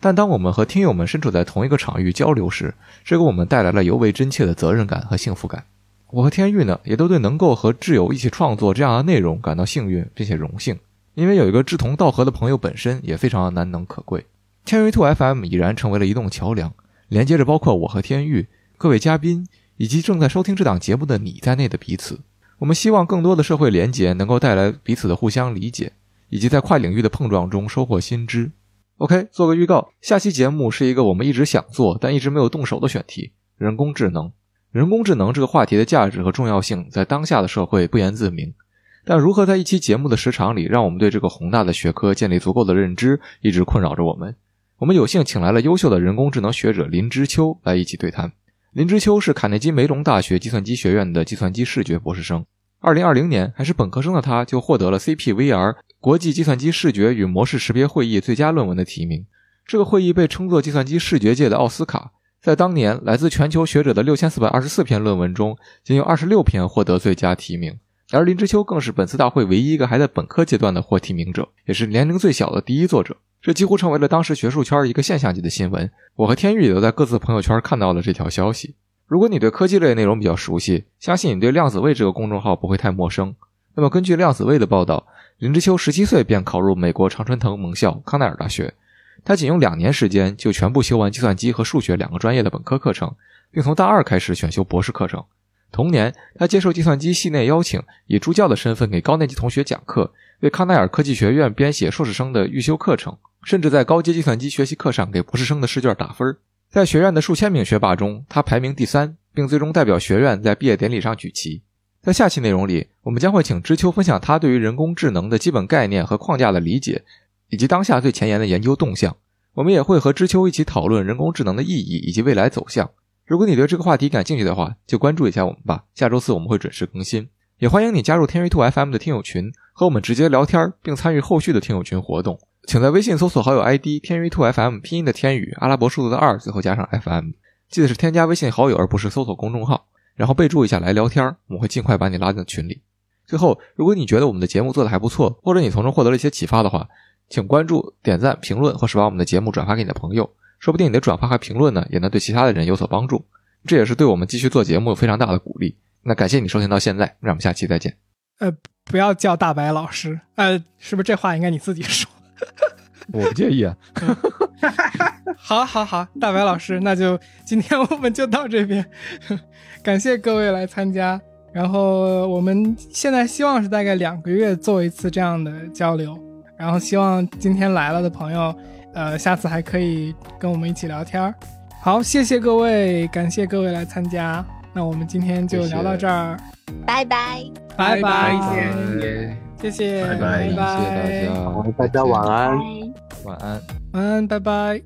但当我们和听友们身处在同一个场域交流时，这给我们带来了尤为真切的责任感和幸福感。我和天玉呢，也都对能够和挚友一起创作这样的内容感到幸运并且荣幸，因为有一个志同道合的朋友本身也非常的难能可贵。天宇兔 FM 已然成为了一栋桥梁。连接着包括我和天玉、各位嘉宾以及正在收听这档节目的你在内的彼此。我们希望更多的社会连结能够带来彼此的互相理解，以及在跨领域的碰撞中收获新知。OK，做个预告，下期节目是一个我们一直想做但一直没有动手的选题——人工智能。人工智能这个话题的价值和重要性在当下的社会不言自明，但如何在一期节目的时长里让我们对这个宏大的学科建立足够的认知，一直困扰着我们。我们有幸请来了优秀的人工智能学者林之秋来一起对谈。林之秋是卡内基梅隆大学计算机学院的计算机视觉博士生。二零二零年还是本科生的他，就获得了 CPVR 国际计算机视觉与模式识别会议最佳论文的提名。这个会议被称作计算机视觉界的奥斯卡。在当年来自全球学者的六千四百二十四篇论文中，仅有二十六篇获得最佳提名。而林之秋更是本次大会唯一一个还在本科阶段的获提名者，也是年龄最小的第一作者。这几乎成为了当时学术圈一个现象级的新闻。我和天宇也都在各自朋友圈看到了这条消息。如果你对科技类内容比较熟悉，相信你对量子位这个公众号不会太陌生。那么，根据量子位的报道，林之秋十七岁便考入美国常春藤盟校康奈尔大学。他仅用两年时间就全部修完计算机和数学两个专业的本科课程，并从大二开始选修博士课程。同年，他接受计算机系内邀请，以助教的身份给高年级同学讲课，为康奈尔科技学院编写硕士生的预修课程。甚至在高阶计算机学习课上给博士生的试卷打分，在学院的数千名学霸中，他排名第三，并最终代表学院在毕业典礼上举旗。在下期内容里，我们将会请知秋分享他对于人工智能的基本概念和框架的理解，以及当下最前沿的研究动向。我们也会和知秋一起讨论人工智能的意义以及未来走向。如果你对这个话题感兴趣的话，就关注一下我们吧。下周四我们会准时更新，也欢迎你加入天娱兔 FM 的听友群，和我们直接聊天，并参与后续的听友群活动。请在微信搜索好友 ID“ 天娱兔 FM”，拼音的天宇，阿拉伯数字的二，最后加上 FM。记得是添加微信好友，而不是搜索公众号。然后备注一下来聊天，我们会尽快把你拉进群里。最后，如果你觉得我们的节目做的还不错，或者你从中获得了一些启发的话，请关注、点赞、评论，或是把我们的节目转发给你的朋友。说不定你的转发和评论呢，也能对其他的人有所帮助。这也是对我们继续做节目非常大的鼓励。那感谢你收听到现在，让我们下期再见。呃，不要叫大白老师，呃，是不是这话应该你自己说？我不介意啊，好，好，好，大白老师，那就今天我们就到这边，感谢各位来参加。然后我们现在希望是大概两个月做一次这样的交流，然后希望今天来了的朋友，呃，下次还可以跟我们一起聊天。好，谢谢各位，感谢各位来参加。那我们今天就聊到这儿，拜拜，拜拜，谢谢。谢谢，拜拜，谢谢大家，大家晚安，晚安，晚安，拜拜。